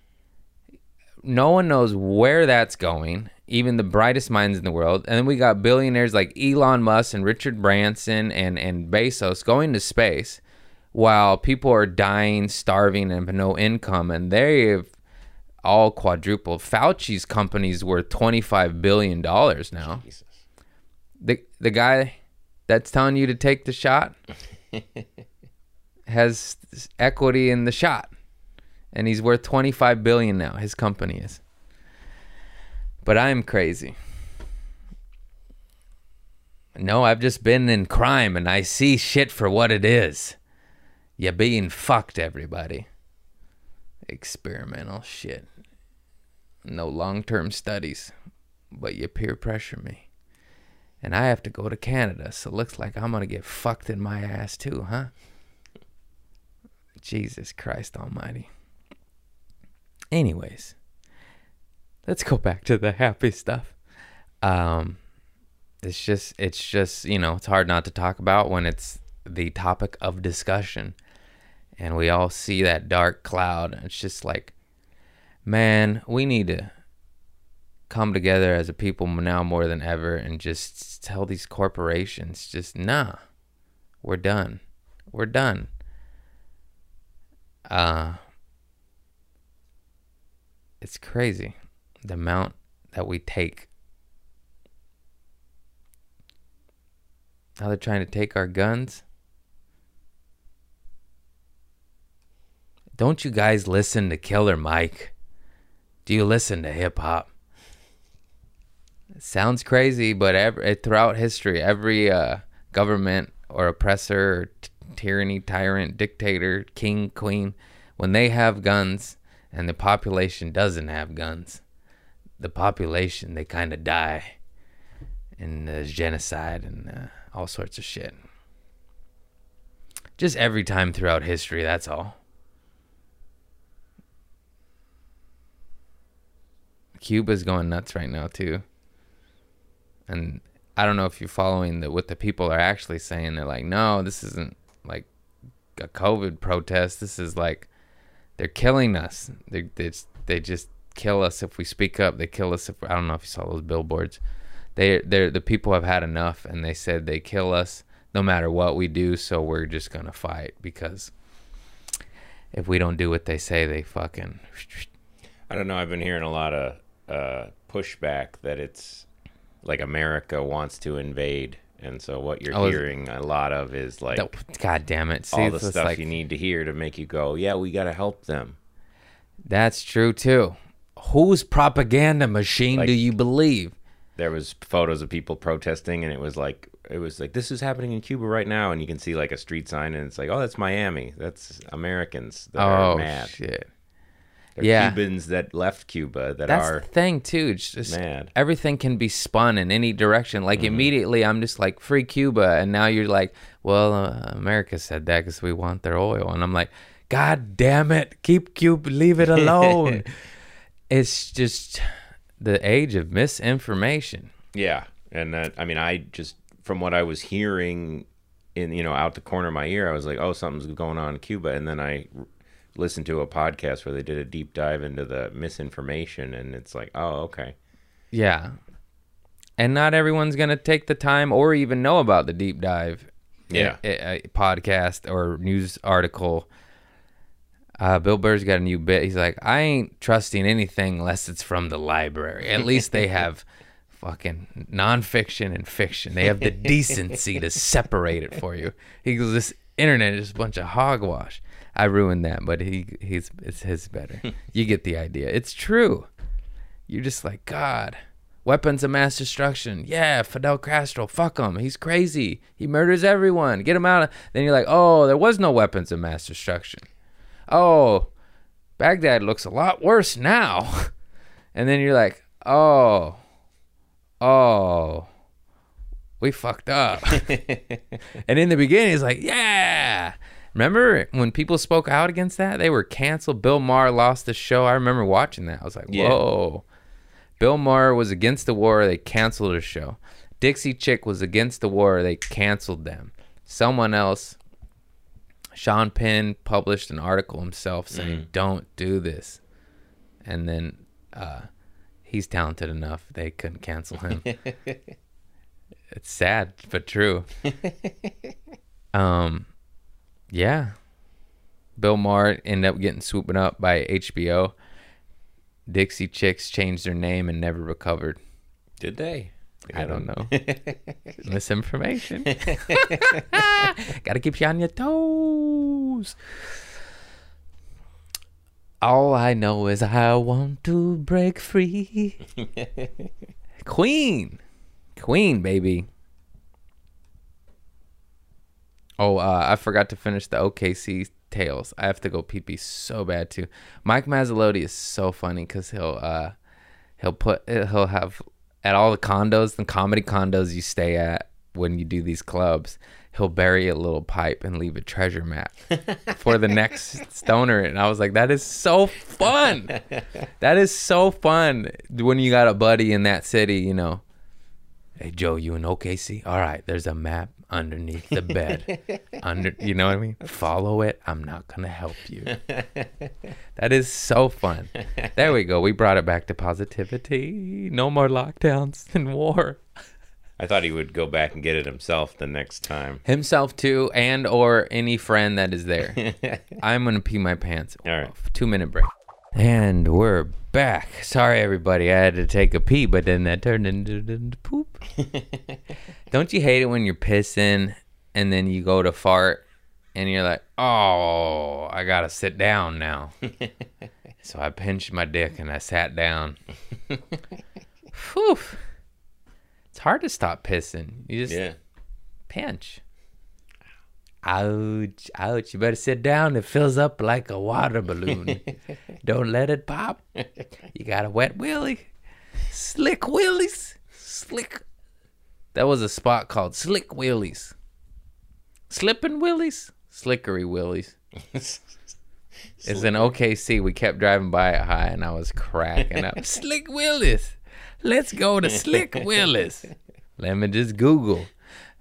Speaker 2: no one knows where that's going, even the brightest minds in the world. And then we got billionaires like Elon Musk and Richard Branson and, and Bezos going to space while people are dying, starving, and have no income. And they've all quadrupled. Fauci's company's worth $25 billion now.
Speaker 1: Jesus.
Speaker 2: The, the guy that's telling you to take the shot *laughs* has equity in the shot and he's worth 25 billion now his company is but i'm crazy no i've just been in crime and i see shit for what it is you're being fucked everybody. Experimental shit. No long-term studies but you peer pressure me. And i have to go to canada so it looks like i'm gonna get fucked in my ass too huh? Jesus christ almighty. Anyways let's go back to the happy stuff. Um it's just it's just you know it's hard not to talk about when it's the topic of discussion and we all see that dark cloud it's just like man we need to come together as a people now more than ever and just tell these corporations just nah we're done we're done uh it's crazy the amount that we take. Now they're trying to take our guns. Don't you guys listen to Killer Mike? Do you listen to hip hop? Sounds crazy, but every, throughout history, every uh, government or oppressor, or t- tyranny, tyrant, dictator, king, queen, when they have guns and the population doesn't have guns, the population they kind of die, and there's genocide and uh, all sorts of shit. Just every time throughout history, that's all. Cuba's going nuts right now too. And I don't know if you're following the what the people are actually saying. They're like, no, this isn't like a COVID protest. This is like they're killing us. They they just, they just kill us if we speak up. They kill us if I don't know if you saw those billboards. They they the people have had enough, and they said they kill us no matter what we do. So we're just gonna fight because if we don't do what they say, they fucking
Speaker 1: I don't know. I've been hearing a lot of uh, pushback that it's like America wants to invade And so what you're
Speaker 2: Oh,
Speaker 1: hearing a lot of is like
Speaker 2: That- God damn it! See,
Speaker 1: all the stuff
Speaker 2: like
Speaker 1: you need to hear to make you go, yeah, we got to help them.
Speaker 2: that's true too. Whose propaganda machine
Speaker 1: Like-
Speaker 2: do you believe?
Speaker 1: There was photos of people protesting, and it was like it was like this is happening in Cuba right now, and you can see like a street sign, and it's like, oh, that's Miami. That's Americans that are
Speaker 2: Oh shit!
Speaker 1: They're
Speaker 2: Yeah.
Speaker 1: Cubans that left Cuba that
Speaker 2: That's
Speaker 1: are
Speaker 2: the thing too. It's just
Speaker 1: mad.
Speaker 2: everything can be spun in any direction. Like
Speaker 1: Mm-hmm.
Speaker 2: immediately, I'm just like free Cuba, and now you're like, well, uh, America said that because we want their oil, and I'm like, God damn it, keep Cuba, leave it alone. *laughs* it's just the age of misinformation.
Speaker 1: Yeah, and that I mean, I just from what I was hearing in you know out the corner of my ear, I was like, oh, something's going on in Cuba, and then I listened to a podcast where they did a deep dive into the misinformation, and it's like, oh, okay,
Speaker 2: Yeah. And not everyone's going to take the time or even know about the deep dive
Speaker 1: Yeah.
Speaker 2: uh, uh, podcast or news article. Uh, Bill Burr's got a new bit. He's like, I ain't trusting anything unless it's from the library. At least they *laughs* have fucking nonfiction and fiction. They have the *laughs* decency to separate it for you. He goes, this internet is a bunch of hogwash. I ruined that, but he he's it's his better. *laughs* you get the idea. It's true. You're just like God. Weapons of mass destruction. Yeah, Fidel Castro. Fuck him. He's crazy. He murders everyone. Get him out. Of... Then you're like, oh, there was no weapons of mass destruction. Oh, Baghdad looks a lot worse now. *laughs* And then you're like, oh, oh, we fucked up. *laughs* and in the beginning, he's like, yeah. Remember when people spoke out against that? They were canceled. Bill Maher lost the show. I remember watching that. I was like,
Speaker 1: Yeah.
Speaker 2: whoa. Bill Maher was against the war. They canceled his show. Dixie Chick was against the war. They canceled them. Someone else, Sean Penn, published an article himself saying, don't do this. And then uh, he's talented enough. They couldn't cancel him. *laughs* it's sad, but true. *laughs* um, yeah. Bill Maher ended up getting swooped up by HBO. Dixie Chicks changed their name and never recovered.
Speaker 1: did they?
Speaker 2: I don't know. *laughs* Misinformation. *laughs* Gotta keep you on your toes. All I know is I want to break free. *laughs* Queen. Queen, baby. Oh, uh, I forgot to finish the OKC tales. I have to go pee pee so bad too. Mike Mazzarotti is so funny because he'll uh, he'll put he'll have at all the condos, the comedy condos you stay at when you do these clubs. He'll bury a little pipe and leave a treasure map for the next *laughs* stoner. And I was like, that is so fun. That is so fun when you got a buddy in that city, you know. Hey Joe, you in OKC? All right, there's a map underneath the bed. Under, you know what I mean? Follow it. I'm not gonna help you. *laughs* That is so fun. There we go. We brought it back to positivity. No more lockdowns *laughs* and war.
Speaker 1: I thought he would go back and get it himself the next time.
Speaker 2: Himself too, and or any friend that is there. *laughs* I'm gonna pee my pants.
Speaker 1: All right.
Speaker 2: Two minute break. And we're back. Sorry, everybody. I had to take a pee, but then that turned into, poop. *laughs* Don't you hate it when you're pissing and then you go to fart and you're like, oh, I gotta sit down now. *laughs* so I pinched my dick and I sat down. *laughs* Whew. It's hard to stop pissing. You just
Speaker 1: Yeah.
Speaker 2: pinch. Ouch, ouch. You better sit down. It fills up like a water balloon. *laughs* Don't let it pop. You got a wet willy. Slick willies. Slick. That was a spot called Slick Willies. Slippin' Willies? Slickery Willies. *laughs* It's in OKC. We kept driving by it high and I was cracking up. *laughs* Slick Willie's. Let's go to Slick Willie's. Let me just Google.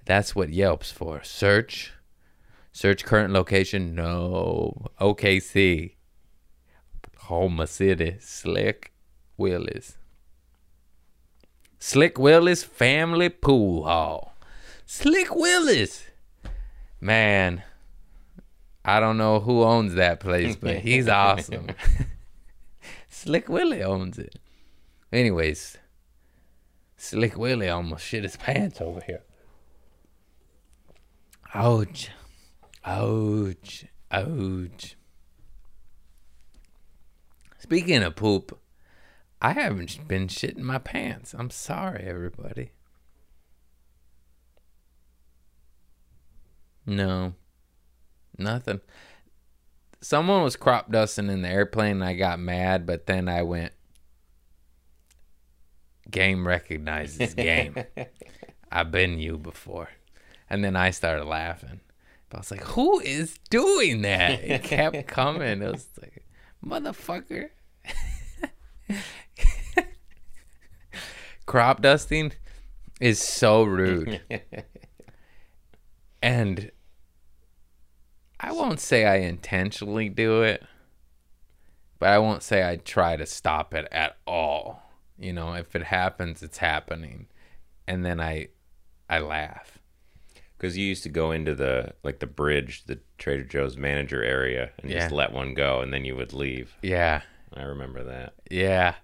Speaker 2: That's what Yelp's for. Search. Search current location. No. OKC. Homa City. Slick Willie's. Slick Willie's Family Pool Hall. Slick Willie's. Man, I don't know who owns that place, but he's *laughs* awesome. *laughs* Slick Willie owns it. Anyways, Slick Willie almost shit his pants over here. Ouch. Ouch. Ouch. Speaking of poop, I haven't been shitting my pants. I'm sorry, everybody. No. Nothing. Someone was crop dusting in the airplane and I got mad, but then I went, game recognizes game. *laughs* I've been you before. And then I started laughing. I was like, who is doing that? It kept *laughs* coming. It was like, motherfucker. Crop dusting is so rude. *laughs* and I won't say I intentionally do it, but I won't say I try to stop it at all. You know, if it happens, it's happening. And then I I laugh.
Speaker 1: Because you used to go into the like the bridge, the Trader Joe's manager area, and just let one go, and then you would leave.
Speaker 2: Yeah.
Speaker 1: I remember that.
Speaker 2: Yeah.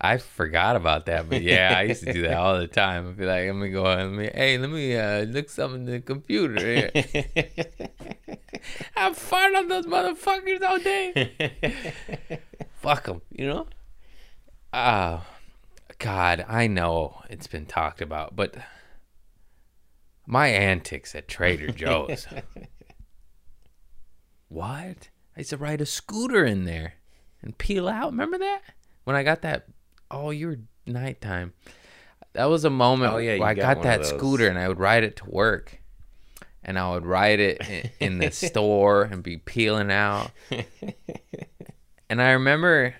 Speaker 2: I forgot about that, but yeah, I used to do that all the time. I'd be like, let me go, let me, hey, let me uh, look something in the computer. Here. *laughs* I fart on those motherfuckers all day. Fuck them, you know? Oh, God, I know it's been talked about, but my antics at Trader Joe's. *laughs* what? I used to ride a scooter in there and peel out. Remember that? When I got that, oh, you were nighttime. That was a moment
Speaker 1: Oh, yeah,
Speaker 2: where I
Speaker 1: got
Speaker 2: got that scooter and I would ride it to work. And I would ride it in, in the *laughs* store and be peeling out. And I remember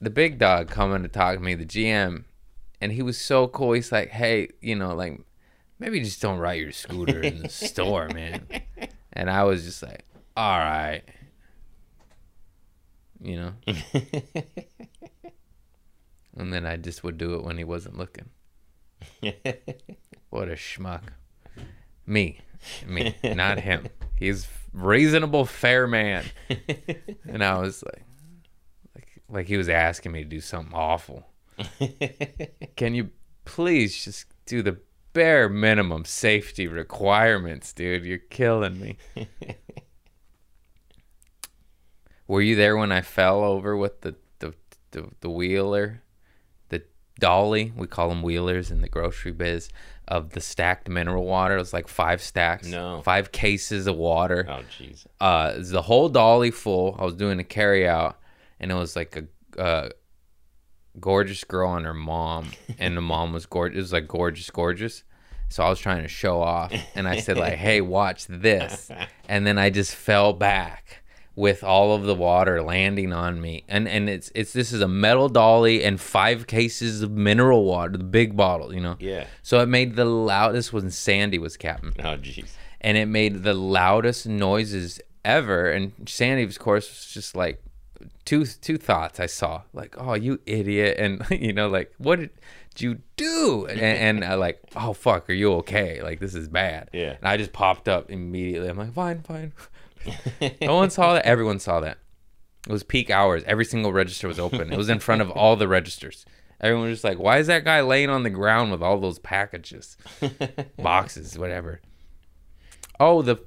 Speaker 2: the big dog coming to talk to me, the GM, and he was so cool. He's like, "Hey, you know, like maybe just don't ride your scooter in the *laughs* store, man." And I was just like, "All right," you know. *laughs* and then I just would do it when he wasn't looking. What a schmuck. Me, me, not him. He's reasonable, fair man. And I was like, like, like he was asking me to do something awful. *laughs* Can you please just do the bare minimum safety requirements, dude? You're killing me. *laughs* Were you there when I fell over with the the the, the wheeler, the dolly? We call them wheelers in the grocery biz of the stacked mineral water. It was like five stacks,
Speaker 1: No.
Speaker 2: five cases of water
Speaker 1: oh, jeez.
Speaker 2: uh it was the whole dolly full i was doing a carry out and it was like a uh gorgeous girl and her mom and the mom was gorgeous it was like gorgeous gorgeous so i was trying to show off and i said like hey watch this and then i just fell back with all of the water landing on me and and it's it's this is a metal dolly and five cases of mineral water the big bottle you know
Speaker 1: Yeah.
Speaker 2: so it made the loudest when sandy was captain
Speaker 1: Oh, jeez.
Speaker 2: and it made the loudest noises ever. And Sandy, of course, was just like two two thoughts I saw, like, "Oh, you idiot," *laughs* and you know, like, "What did you do?" And, and I like, "Oh, fuck, are you okay? Like, this is bad."
Speaker 1: Yeah.
Speaker 2: And I just popped up immediately. I'm like, "Fine, fine." no one saw that. Everyone saw that. It was peak hours. Every single register was open. It was in front of all the registers. Everyone was just like, "Why is that guy laying on the ground with all those packages, boxes, whatever?" Oh, the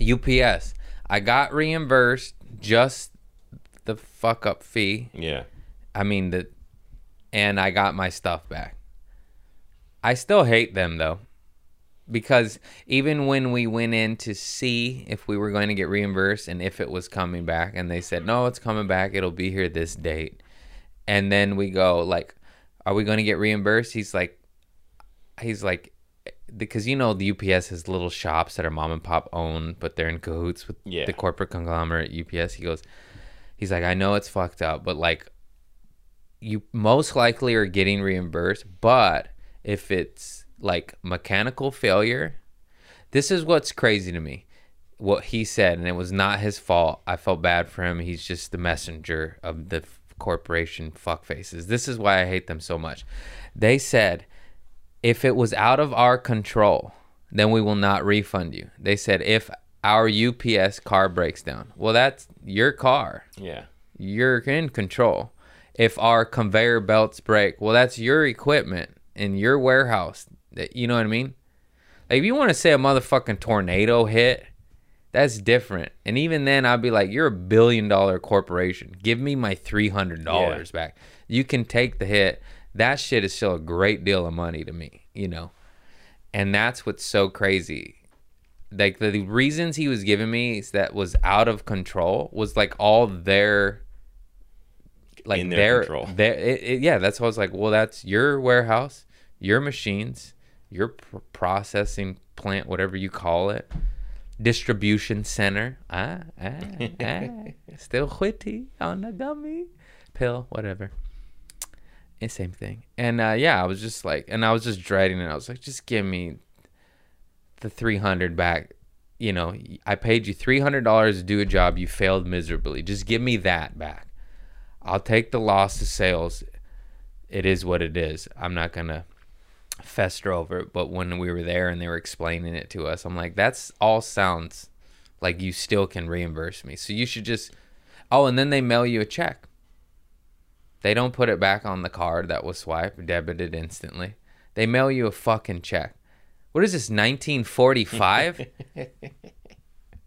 Speaker 2: UPS. I got reimbursed just the fuck up fee.
Speaker 1: Yeah.
Speaker 2: I mean the and I got my stuff back. I still hate them though. Because even when we went in to see if we were going to get reimbursed and if it was coming back and they said, "No, it's coming back. It'll be here this date." And then we go like, "Are we going to get reimbursed?" He's like he's like because you know the UPS has little shops that are mom and pop owned, but they're in cahoots with
Speaker 1: Yeah.
Speaker 2: the corporate conglomerate UPS. He goes, he's like, I know it's fucked up, but like, you most likely are getting reimbursed. But if it's like mechanical failure, this is what's crazy to me. What he said, and it was not his fault. I felt bad for him. He's just the messenger of the corporation fuckfaces. This is why I hate them so much. They said if it was out of our control, then we will not refund you. They said if our UPS car breaks down, well, that's your car.
Speaker 1: Yeah.
Speaker 2: You're in control. If our conveyor belts break, well, that's your equipment in your warehouse. That you know what I mean. Like, if you want to say a motherfucking tornado hit, that's different. And even then, I'd be like, you're a billion dollar corporation. Give me my three hundred dollars back. You can take the hit. That shit is still a great deal of money to me, you know. And that's what's so crazy. Like the, the reasons he was giving me that was out of control was like all their like
Speaker 1: In their
Speaker 2: their,
Speaker 1: control.
Speaker 2: their it, it- yeah that's why I was like well that's your warehouse your machines your pr- processing plant whatever you call it distribution center ah, ah, ah. *laughs* still witty on the gummy pill whatever Eh, same thing and uh, yeah I was just like and I was just dreading it I was like just give me the 300 back you know I paid you $300 to do a job you failed miserably just give me that back I'll take the loss of sales. It is what it is. I'm not gonna fester over it. But when we were there and they were explaining it to us, I'm like, that's all sounds like you still can reimburse me. So you should just. Oh, and then they mail you a check. They don't put it back on the card that was swiped, debited instantly. They mail you a fucking check. What is this, 1945? *laughs*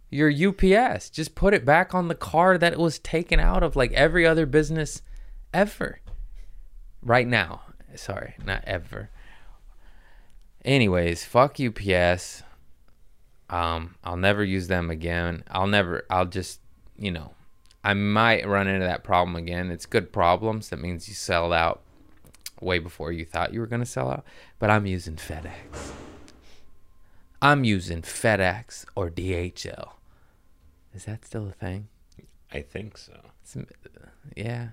Speaker 2: your UPS. Just put it back on the car that it was taken out of like every other business ever. Right now. Sorry, not ever. Anyways, fuck UPS. Um, I'll never use them again. I'll never I'll just, you know, I might run into that problem again. It's good problems. That means you sell out way before you thought you were going to sell out. But I'm using FedEx. I'm using FedEx or DHL. Is that still a thing?
Speaker 1: I think so.
Speaker 2: It's- yeah.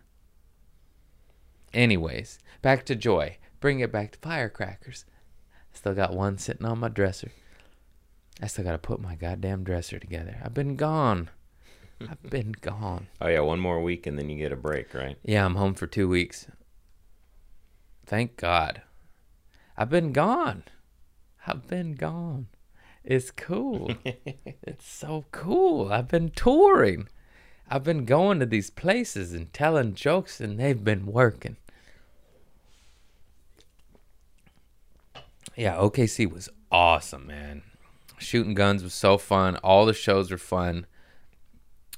Speaker 2: Anyways, back to joy. Bring it back to firecrackers. I Still got one sitting on my dresser. I still got to put my goddamn dresser together. I've been gone. I've *laughs* been gone.
Speaker 1: Oh yeah, one more week and then you get a break, right?
Speaker 2: Yeah, I'm home for two weeks. Thank God. I've been gone. I've been gone. It's cool. *laughs* it's so cool. I've been touring. I've been going to these places and telling jokes, and they've been working. Yeah, OKC was awesome, man. Shooting guns was so fun. All the shows were fun.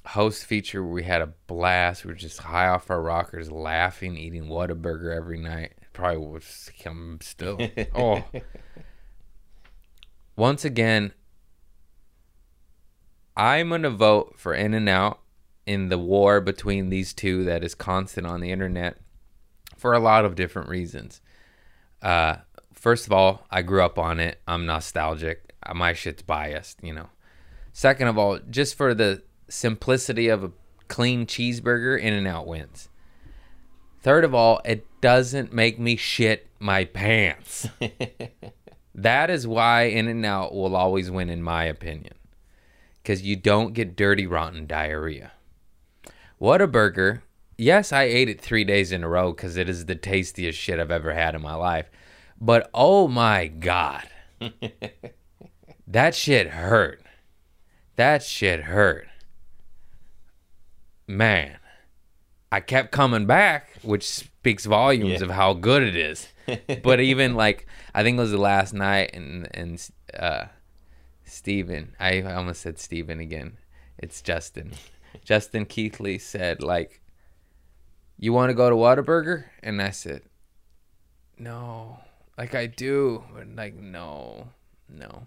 Speaker 2: Host feature, we had a blast. We were just high off our rockers, laughing, eating Whataburger every night. Probably was come still. *laughs* oh, once again, I'm gonna vote for In and Out in the war between these two that is constant on the internet for a lot of different reasons. Uh, first of all, I grew up on it. I'm nostalgic. My shit's biased, you know. Second of all, just for the simplicity of a clean cheeseburger, In and Out wins. Third of all, it doesn't make me shit my pants. *laughs* that is why In and Out will always win, in my opinion. Because you don't get dirty, rotten diarrhea. What a burger. Yes, I ate it three days in a row because it is the tastiest shit I've ever had in my life. But oh my God. *laughs* that shit hurt. That shit hurt. Man. I kept coming back, which speaks volumes
Speaker 1: Yeah.
Speaker 2: of how good it is. *laughs* but even like I think it was the last night and and uh Steven, I almost said Steven again. It's Justin. *laughs* Justin Keithley said like you want to go to Whataburger? And I said, No. Like I do, but like no. No.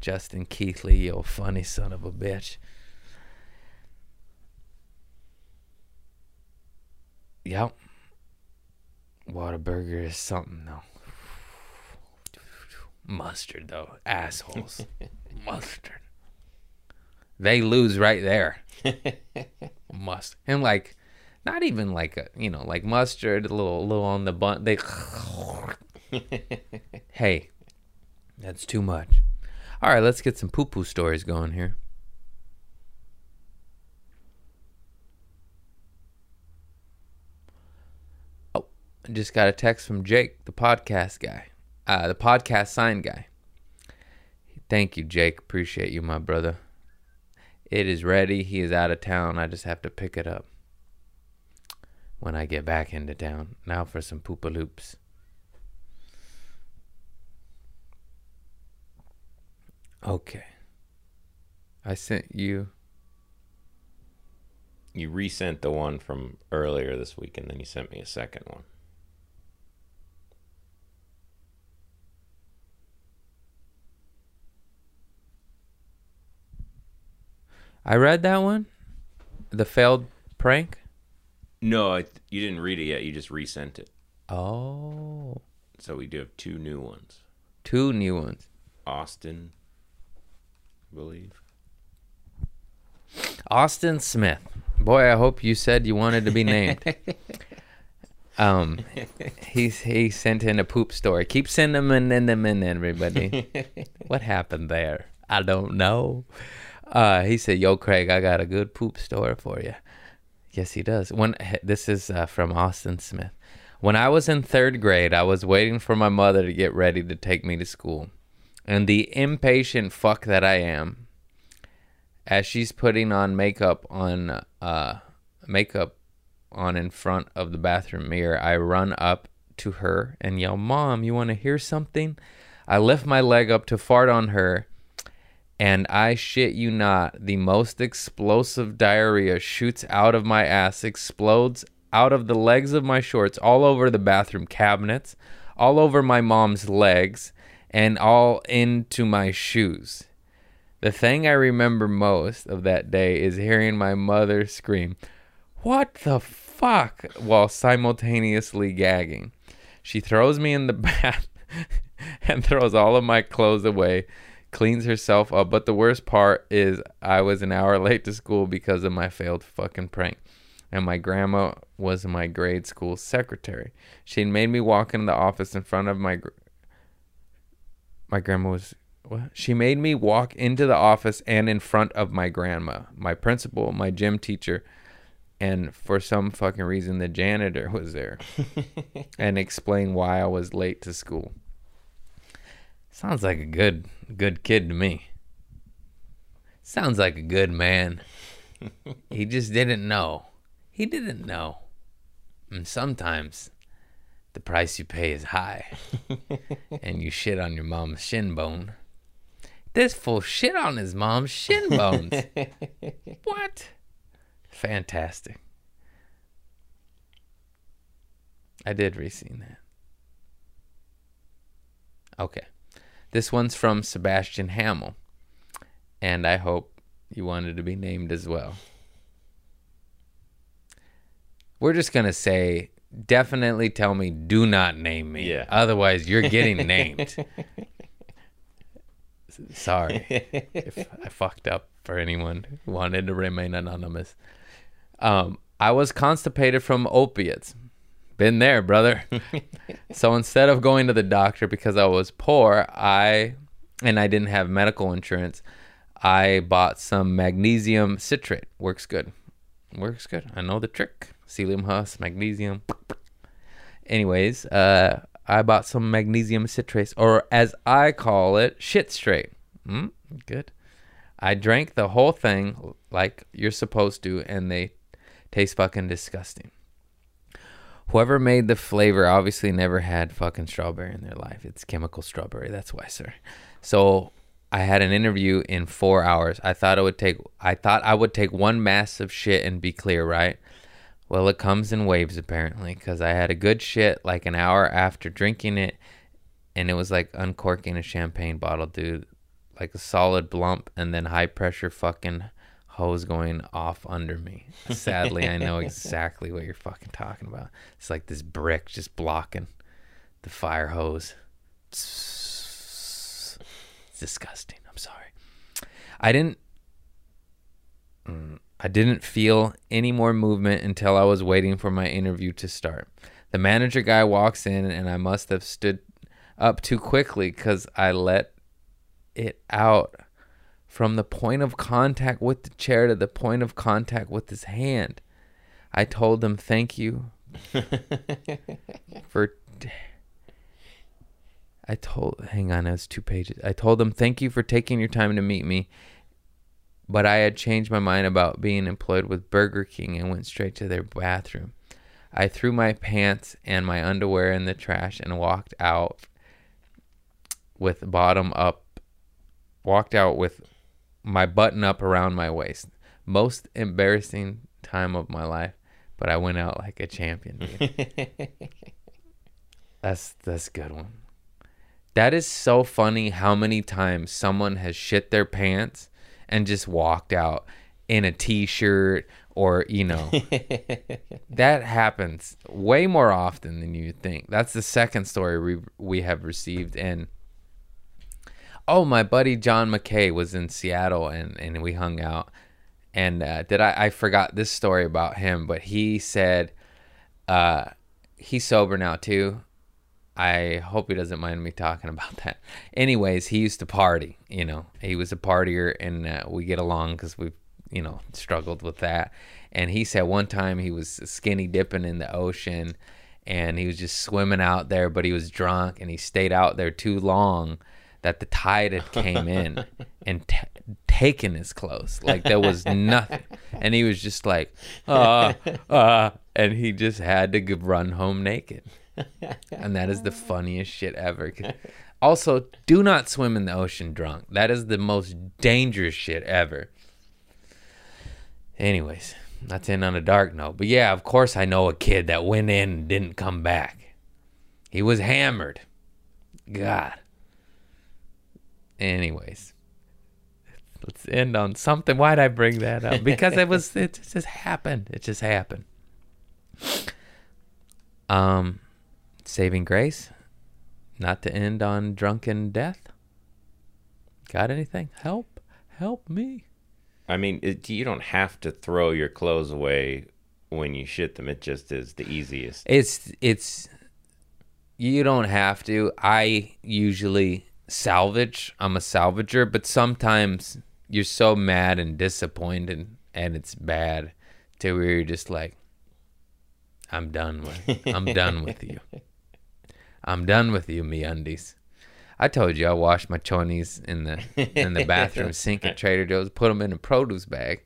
Speaker 2: Justin Keithley, you funny son of a bitch. Yep. Whataburger is something though. Mustard though. Assholes. *laughs* Mustard. They lose right there. Must And like not even like a you know, like mustard, a little a little on the bun they *laughs* Hey. That's too much. Alright, let's get some poo poo stories going here. Just got a text from Jake, the podcast guy, uh, the podcast sign guy. Thank you, Jake. Appreciate you, my brother. It is ready. He is out of town. I just have to pick it up when I get back into town. Now for some poopaloops. Okay. I sent you.
Speaker 1: You resent the one from earlier this week, and then you sent me a second one.
Speaker 2: I read that one. The failed prank.
Speaker 1: No, I, you didn't read it yet. You just resent it.
Speaker 2: Oh,
Speaker 1: So we do have two new ones.
Speaker 2: two new ones.
Speaker 1: Austin, I believe.
Speaker 2: Austin Smith. Boy, I hope you said you wanted to be named. *laughs* um, he's he sent in a poop story. Keep sending them in, in them in, everybody. *laughs* what happened there? I don't know. Uh, he said, "Yo, Craig, I got a good poop story for you." Yes, he does. When this is uh, from Austin Smith. When I was in third grade, I was waiting for my mother to get ready to take me to school, and the impatient fuck that I am, as she's putting on makeup on uh makeup on in front of the bathroom mirror, I run up to her and yell, "Mom, you want to hear something?" I lift my leg up to fart on her, and I shit you not, the most explosive diarrhea shoots out of my ass, explodes out of the legs of my shorts, all over the bathroom cabinets, all over my mom's legs, and all into my shoes. The thing I remember most of that day is hearing my mother scream, What the fuck? while simultaneously gagging. She throws me in the *laughs* bath and throws all of my clothes away, cleans herself up. But the worst part is I was an hour *laughs* late to school because of my failed fucking prank. And my grandma was my grade school secretary. She made me walk into the office in front of my gr- my grandma was what? She made me walk into the office and in front of my grandma, my principal, my gym teacher, and for some fucking reason the janitor was there *laughs* and explain why I was late to school. Sounds like a good good kid to me. Sounds like a good man. he just didn't know. He didn't know. And sometimes the price you pay is high *laughs* and you shit on your mom's shin bone. This fool shit on his mom's shin bones. *laughs* what? Fantastic. I did re-seen that. Okay. This one's from Sebastian Hamill. And I hope you wanted to be named as well. We're just going to say definitely tell me do not name me.
Speaker 1: Yeah.
Speaker 2: Otherwise, you're getting *laughs* named. Sorry *laughs* if I fucked up for anyone who wanted to remain anonymous. Um, I was constipated from opiates. Been there, brother. *laughs* so instead of going to the doctor because I was poor, I and I didn't have medical insurance, I bought some magnesium citrate. Works good. Works good. I know the trick. Psyllium husk, magnesium. Anyways, uh, I bought some magnesium citrate, or as I call it, shit straight. Mm, good. I drank the whole thing like you're supposed to, and they taste fucking disgusting. Whoever made the flavor obviously never had fucking strawberry in their life. It's chemical strawberry. That's why, sir. So I had an interview in four hours. I thought it would take. I thought I would take one massive shit and be clear, right? Well, it comes in waves apparently, because I had a good shit like an hour after drinking it, and it was like uncorking a champagne bottle, dude. Like a solid blump, and then high pressure fucking hose going off under me. Sadly, I know exactly what you're fucking talking about. It's like this brick just blocking the fire hose. It's disgusting. I'm sorry. I didn't. Mm, I didn't feel any more movement until I was waiting for my interview to start. The manager guy walks in, and I must have stood up too quickly because I let it out from the point of contact with the chair to the point of contact with his hand. I told him thank you *laughs* for. I told, hang on, that's two pages. I told him thank you for taking your time to meet me, but I had changed my mind about being employed with Burger King and went straight to their bathroom. I threw my pants and my underwear in the trash and walked out with bottom up walked out with my button up around my waist. Most embarrassing time of my life, but I went out like a champion. *laughs* that's that's a good one. That is so funny how many times someone has shit their pants and just walked out in a t-shirt or, you know, *laughs* that happens way more often than you think. That's the second story we we have received and oh, my buddy John McKay was in Seattle and and we hung out. And uh, did I I forgot this story about him, but he said uh he's sober now too. I hope he doesn't mind me talking *laughs* about that. Anyways, he used to party. You know, he was a partier, and uh, we get along because we've you know struggled with that. And he said one time he was skinny dipping in the ocean, and he was just swimming out there, but he was drunk, and he stayed out there too long that the tide had *laughs* came in and t- taken his clothes. Like there was nothing, and he was just like, uh, uh, and he just had to g- run home naked and that is the funniest shit ever. Also, do not swim in the ocean drunk. That is the most dangerous shit ever. Anyways, that's in on a dark note. But yeah, of course, I know a kid that went in and didn't come back. He was hammered. God. Anyways, let's end on something. Why'd I bring that up? *laughs* Because it was, it just happened. It just happened. Um, saving grace, not to end on drunken death. Got anything? Help, help me.
Speaker 1: I mean, it, you don't have to throw your clothes away when you shit them. It just is the easiest.
Speaker 2: It's it's you don't have to. I usually salvage. I'm a salvager, but sometimes you're so mad and disappointed and it's bad to where you're just like I'm done with I'm done with you. *laughs* I'm done with you, me undies. I told you I washed my chonies in the in the bathroom *laughs* sink at Trader Joe's, put them in a produce bag.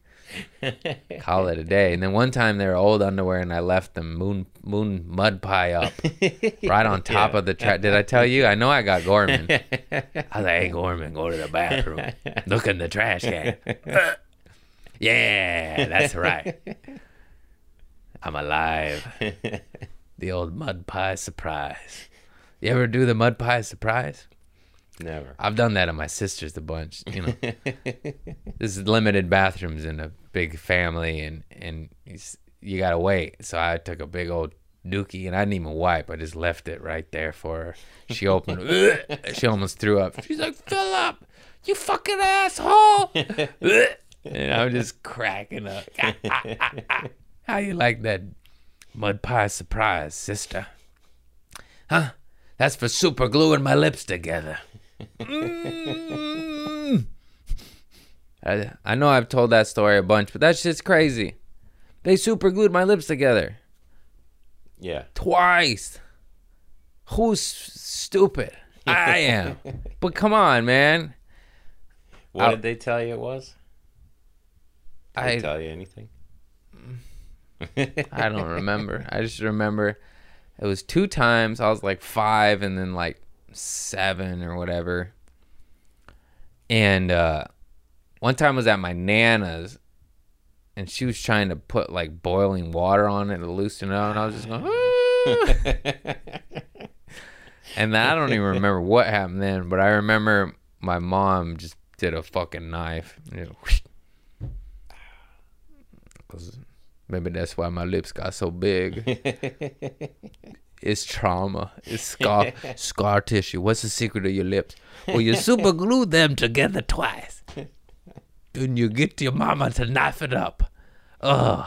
Speaker 2: Call it a day. And then one time they were old underwear, and I left the moon moon mud pie up *laughs* right on top of the trash. Did I tell you? I know I got Gorman. *laughs* I was like, "Hey Gorman, go to the bathroom. Look in the trash can." *laughs* yeah, that's right. I'm alive. The old mud pie surprise. You ever do the mud pie surprise?
Speaker 1: Never.
Speaker 2: I've done that at my sister's a bunch. You know, *laughs* this is limited bathrooms in a big family, and and you, gotta wait. So I took a big old dookie, and I didn't even wipe. I just left it right there for her. She opened. *laughs* she almost threw up. She's like, "Philip, you fucking asshole!" *laughs* and I'm just cracking up. How you like that mud pie surprise, sister? Huh? That's for super gluing my lips together. Mm. *laughs* I, I know I've told that story a bunch, but that's just crazy. They super glued my lips together
Speaker 1: Yeah.
Speaker 2: twice. Who's stupid? *laughs* I am. but come on, man.
Speaker 1: What
Speaker 2: I'll-
Speaker 1: did they tell you it was? Did
Speaker 2: I
Speaker 1: they tell you anything?
Speaker 2: I don't remember. I just remember it was two times. I was like five and then like seven or whatever. And uh, one time I was at my nana's and she was trying to put like boiling water on it to loosen it out. And I was just going, "Ah." *laughs* and then I don't even remember what happened then, but I remember my mom just did a fucking knife. *sighs* Maybe that's why my lips got so big. *laughs* it's trauma. It's *laughs* scar scar tissue. What's the secret of your lips? Well, you super glue them together twice. *laughs* Then you get your mama to knife it up. Ugh.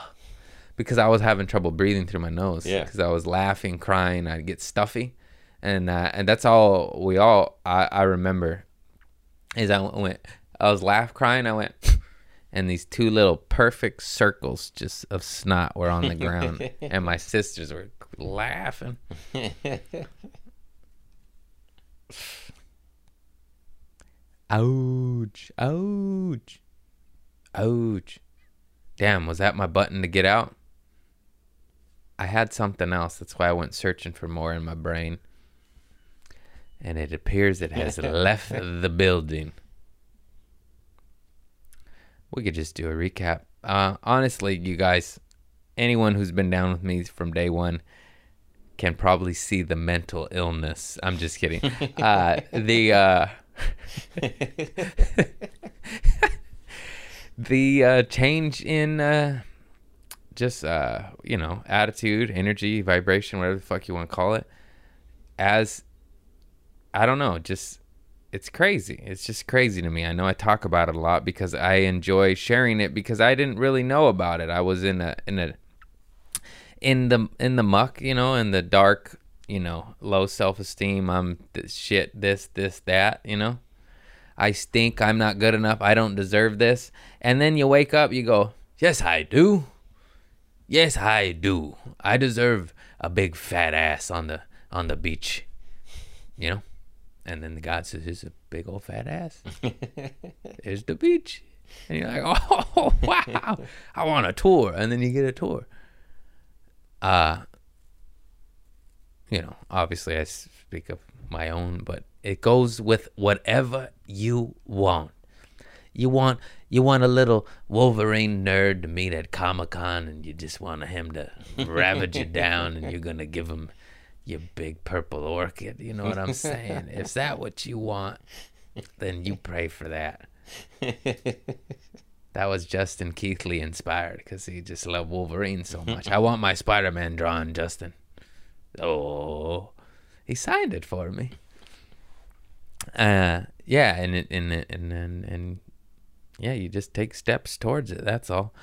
Speaker 2: Because I was having trouble breathing through my nose.
Speaker 1: Yeah.
Speaker 2: Because I was laughing, crying. I'd get stuffy, and uh, and that's all we all I, I remember. Is I went, I was laugh crying. I went, and these two little perfect circles just of snot were on the ground, *laughs* and my sisters were laughing. Ouch! Ouch! Ouch! Damn, was that my button to get out? I had something else. That's why I went searching for more in my brain. And it appears it has *laughs* left the building. We could just do a recap. Uh, honestly, you guys, anyone who's been down with me from day one can probably see the mental illness. I'm just kidding. *laughs* uh, the uh, *laughs* the uh, change in uh, just uh, you know attitude, energy, vibration, whatever the fuck you want to call it, as I don't know, just it's crazy. It's just crazy to me. I know I talk about it a lot because I enjoy sharing it because I didn't really know about it. I was in a in a in the in the muck, you know, in the dark, you know, low self-esteem. I'm th- shit this this that, you know. I stink. I'm not good enough. I don't deserve this. And then you wake up, you go, "Yes, I do. Yes, I do. I deserve a big fat ass on the on the beach." You know? And then the God says, "It's a big old fat ass. *laughs* There's the beach." And you're like, *laughs* "Oh, wow. I want a tour." And then you get a tour. Uh you know, obviously I speak of my own, but it goes with whatever you want. You want you want a little Wolverine nerd to meet at Comic Con, and you just want him to ravage you *laughs* down, and you're gonna give him your big purple orchid. You know what I'm saying? if *laughs* that what you want? Then you pray for that. *laughs* That was Justin Keithley inspired because he just loved Wolverine so much. *laughs* I want my Spider Man drawn, Justin. Oh, he signed it for me. Uh, yeah, and it, and it- and and and yeah, you just take steps towards it. That's all.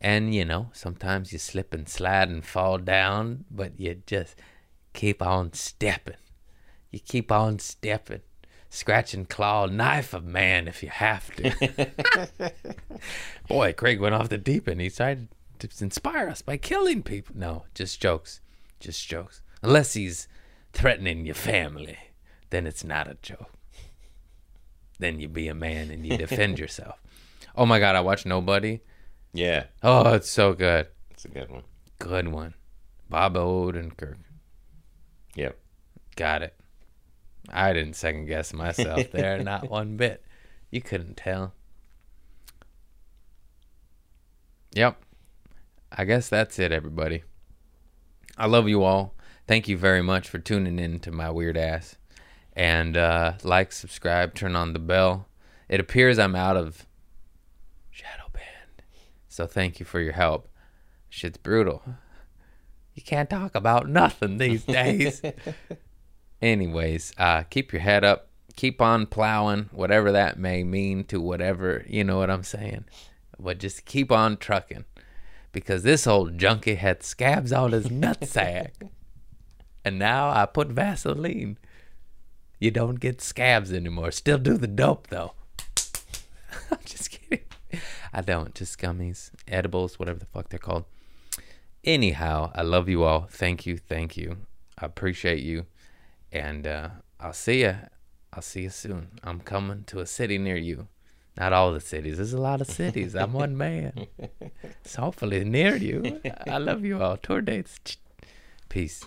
Speaker 2: And you know, sometimes you slip and slide and fall down, but you just keep on stepping. You keep on stepping, scratch and claw, knife a man if you have to. *laughs* Boy, Craig went off the deep end. He tried to inspire us by killing people. No, just jokes. Just jokes. Unless he's threatening your family, then it's not a joke. Then you be a man and you defend *laughs* yourself. Oh my God, I watched Nobody.
Speaker 1: Yeah,
Speaker 2: Oh, it's so good.
Speaker 1: it's a good one.
Speaker 2: Good one. Bob Odenkirk.
Speaker 1: Yep.
Speaker 2: Got it. I didn't second guess myself *laughs* there, not one bit. You couldn't tell. Yep. I guess that's it, everybody. I love you all. Thank you very much for tuning in to my weird ass. And uh, like, subscribe, turn on the bell. It appears I'm out of shadow band. So thank you for your help. Shit's brutal. You can't talk about nothing these days. *laughs* Anyways, uh, keep your head up. Keep on plowing, whatever that may mean to whatever, you know what I'm saying. But just keep on trucking. Because this old junkie had scabs on his nutsack. *laughs* and now I put Vaseline. You don't get scabs anymore. Still do the dope though. *laughs* I'm just kidding. I don't. Just gummies, edibles, whatever the fuck they're called. Anyhow, I love you all. Thank you. Thank you. I appreciate you. And uh, I'll see you. I'll see you soon. I'm coming to a city near you. Not all the cities. There's a lot of cities. I'm one *laughs* man. It's hopefully near you. I love you all. Tour dates. Peace.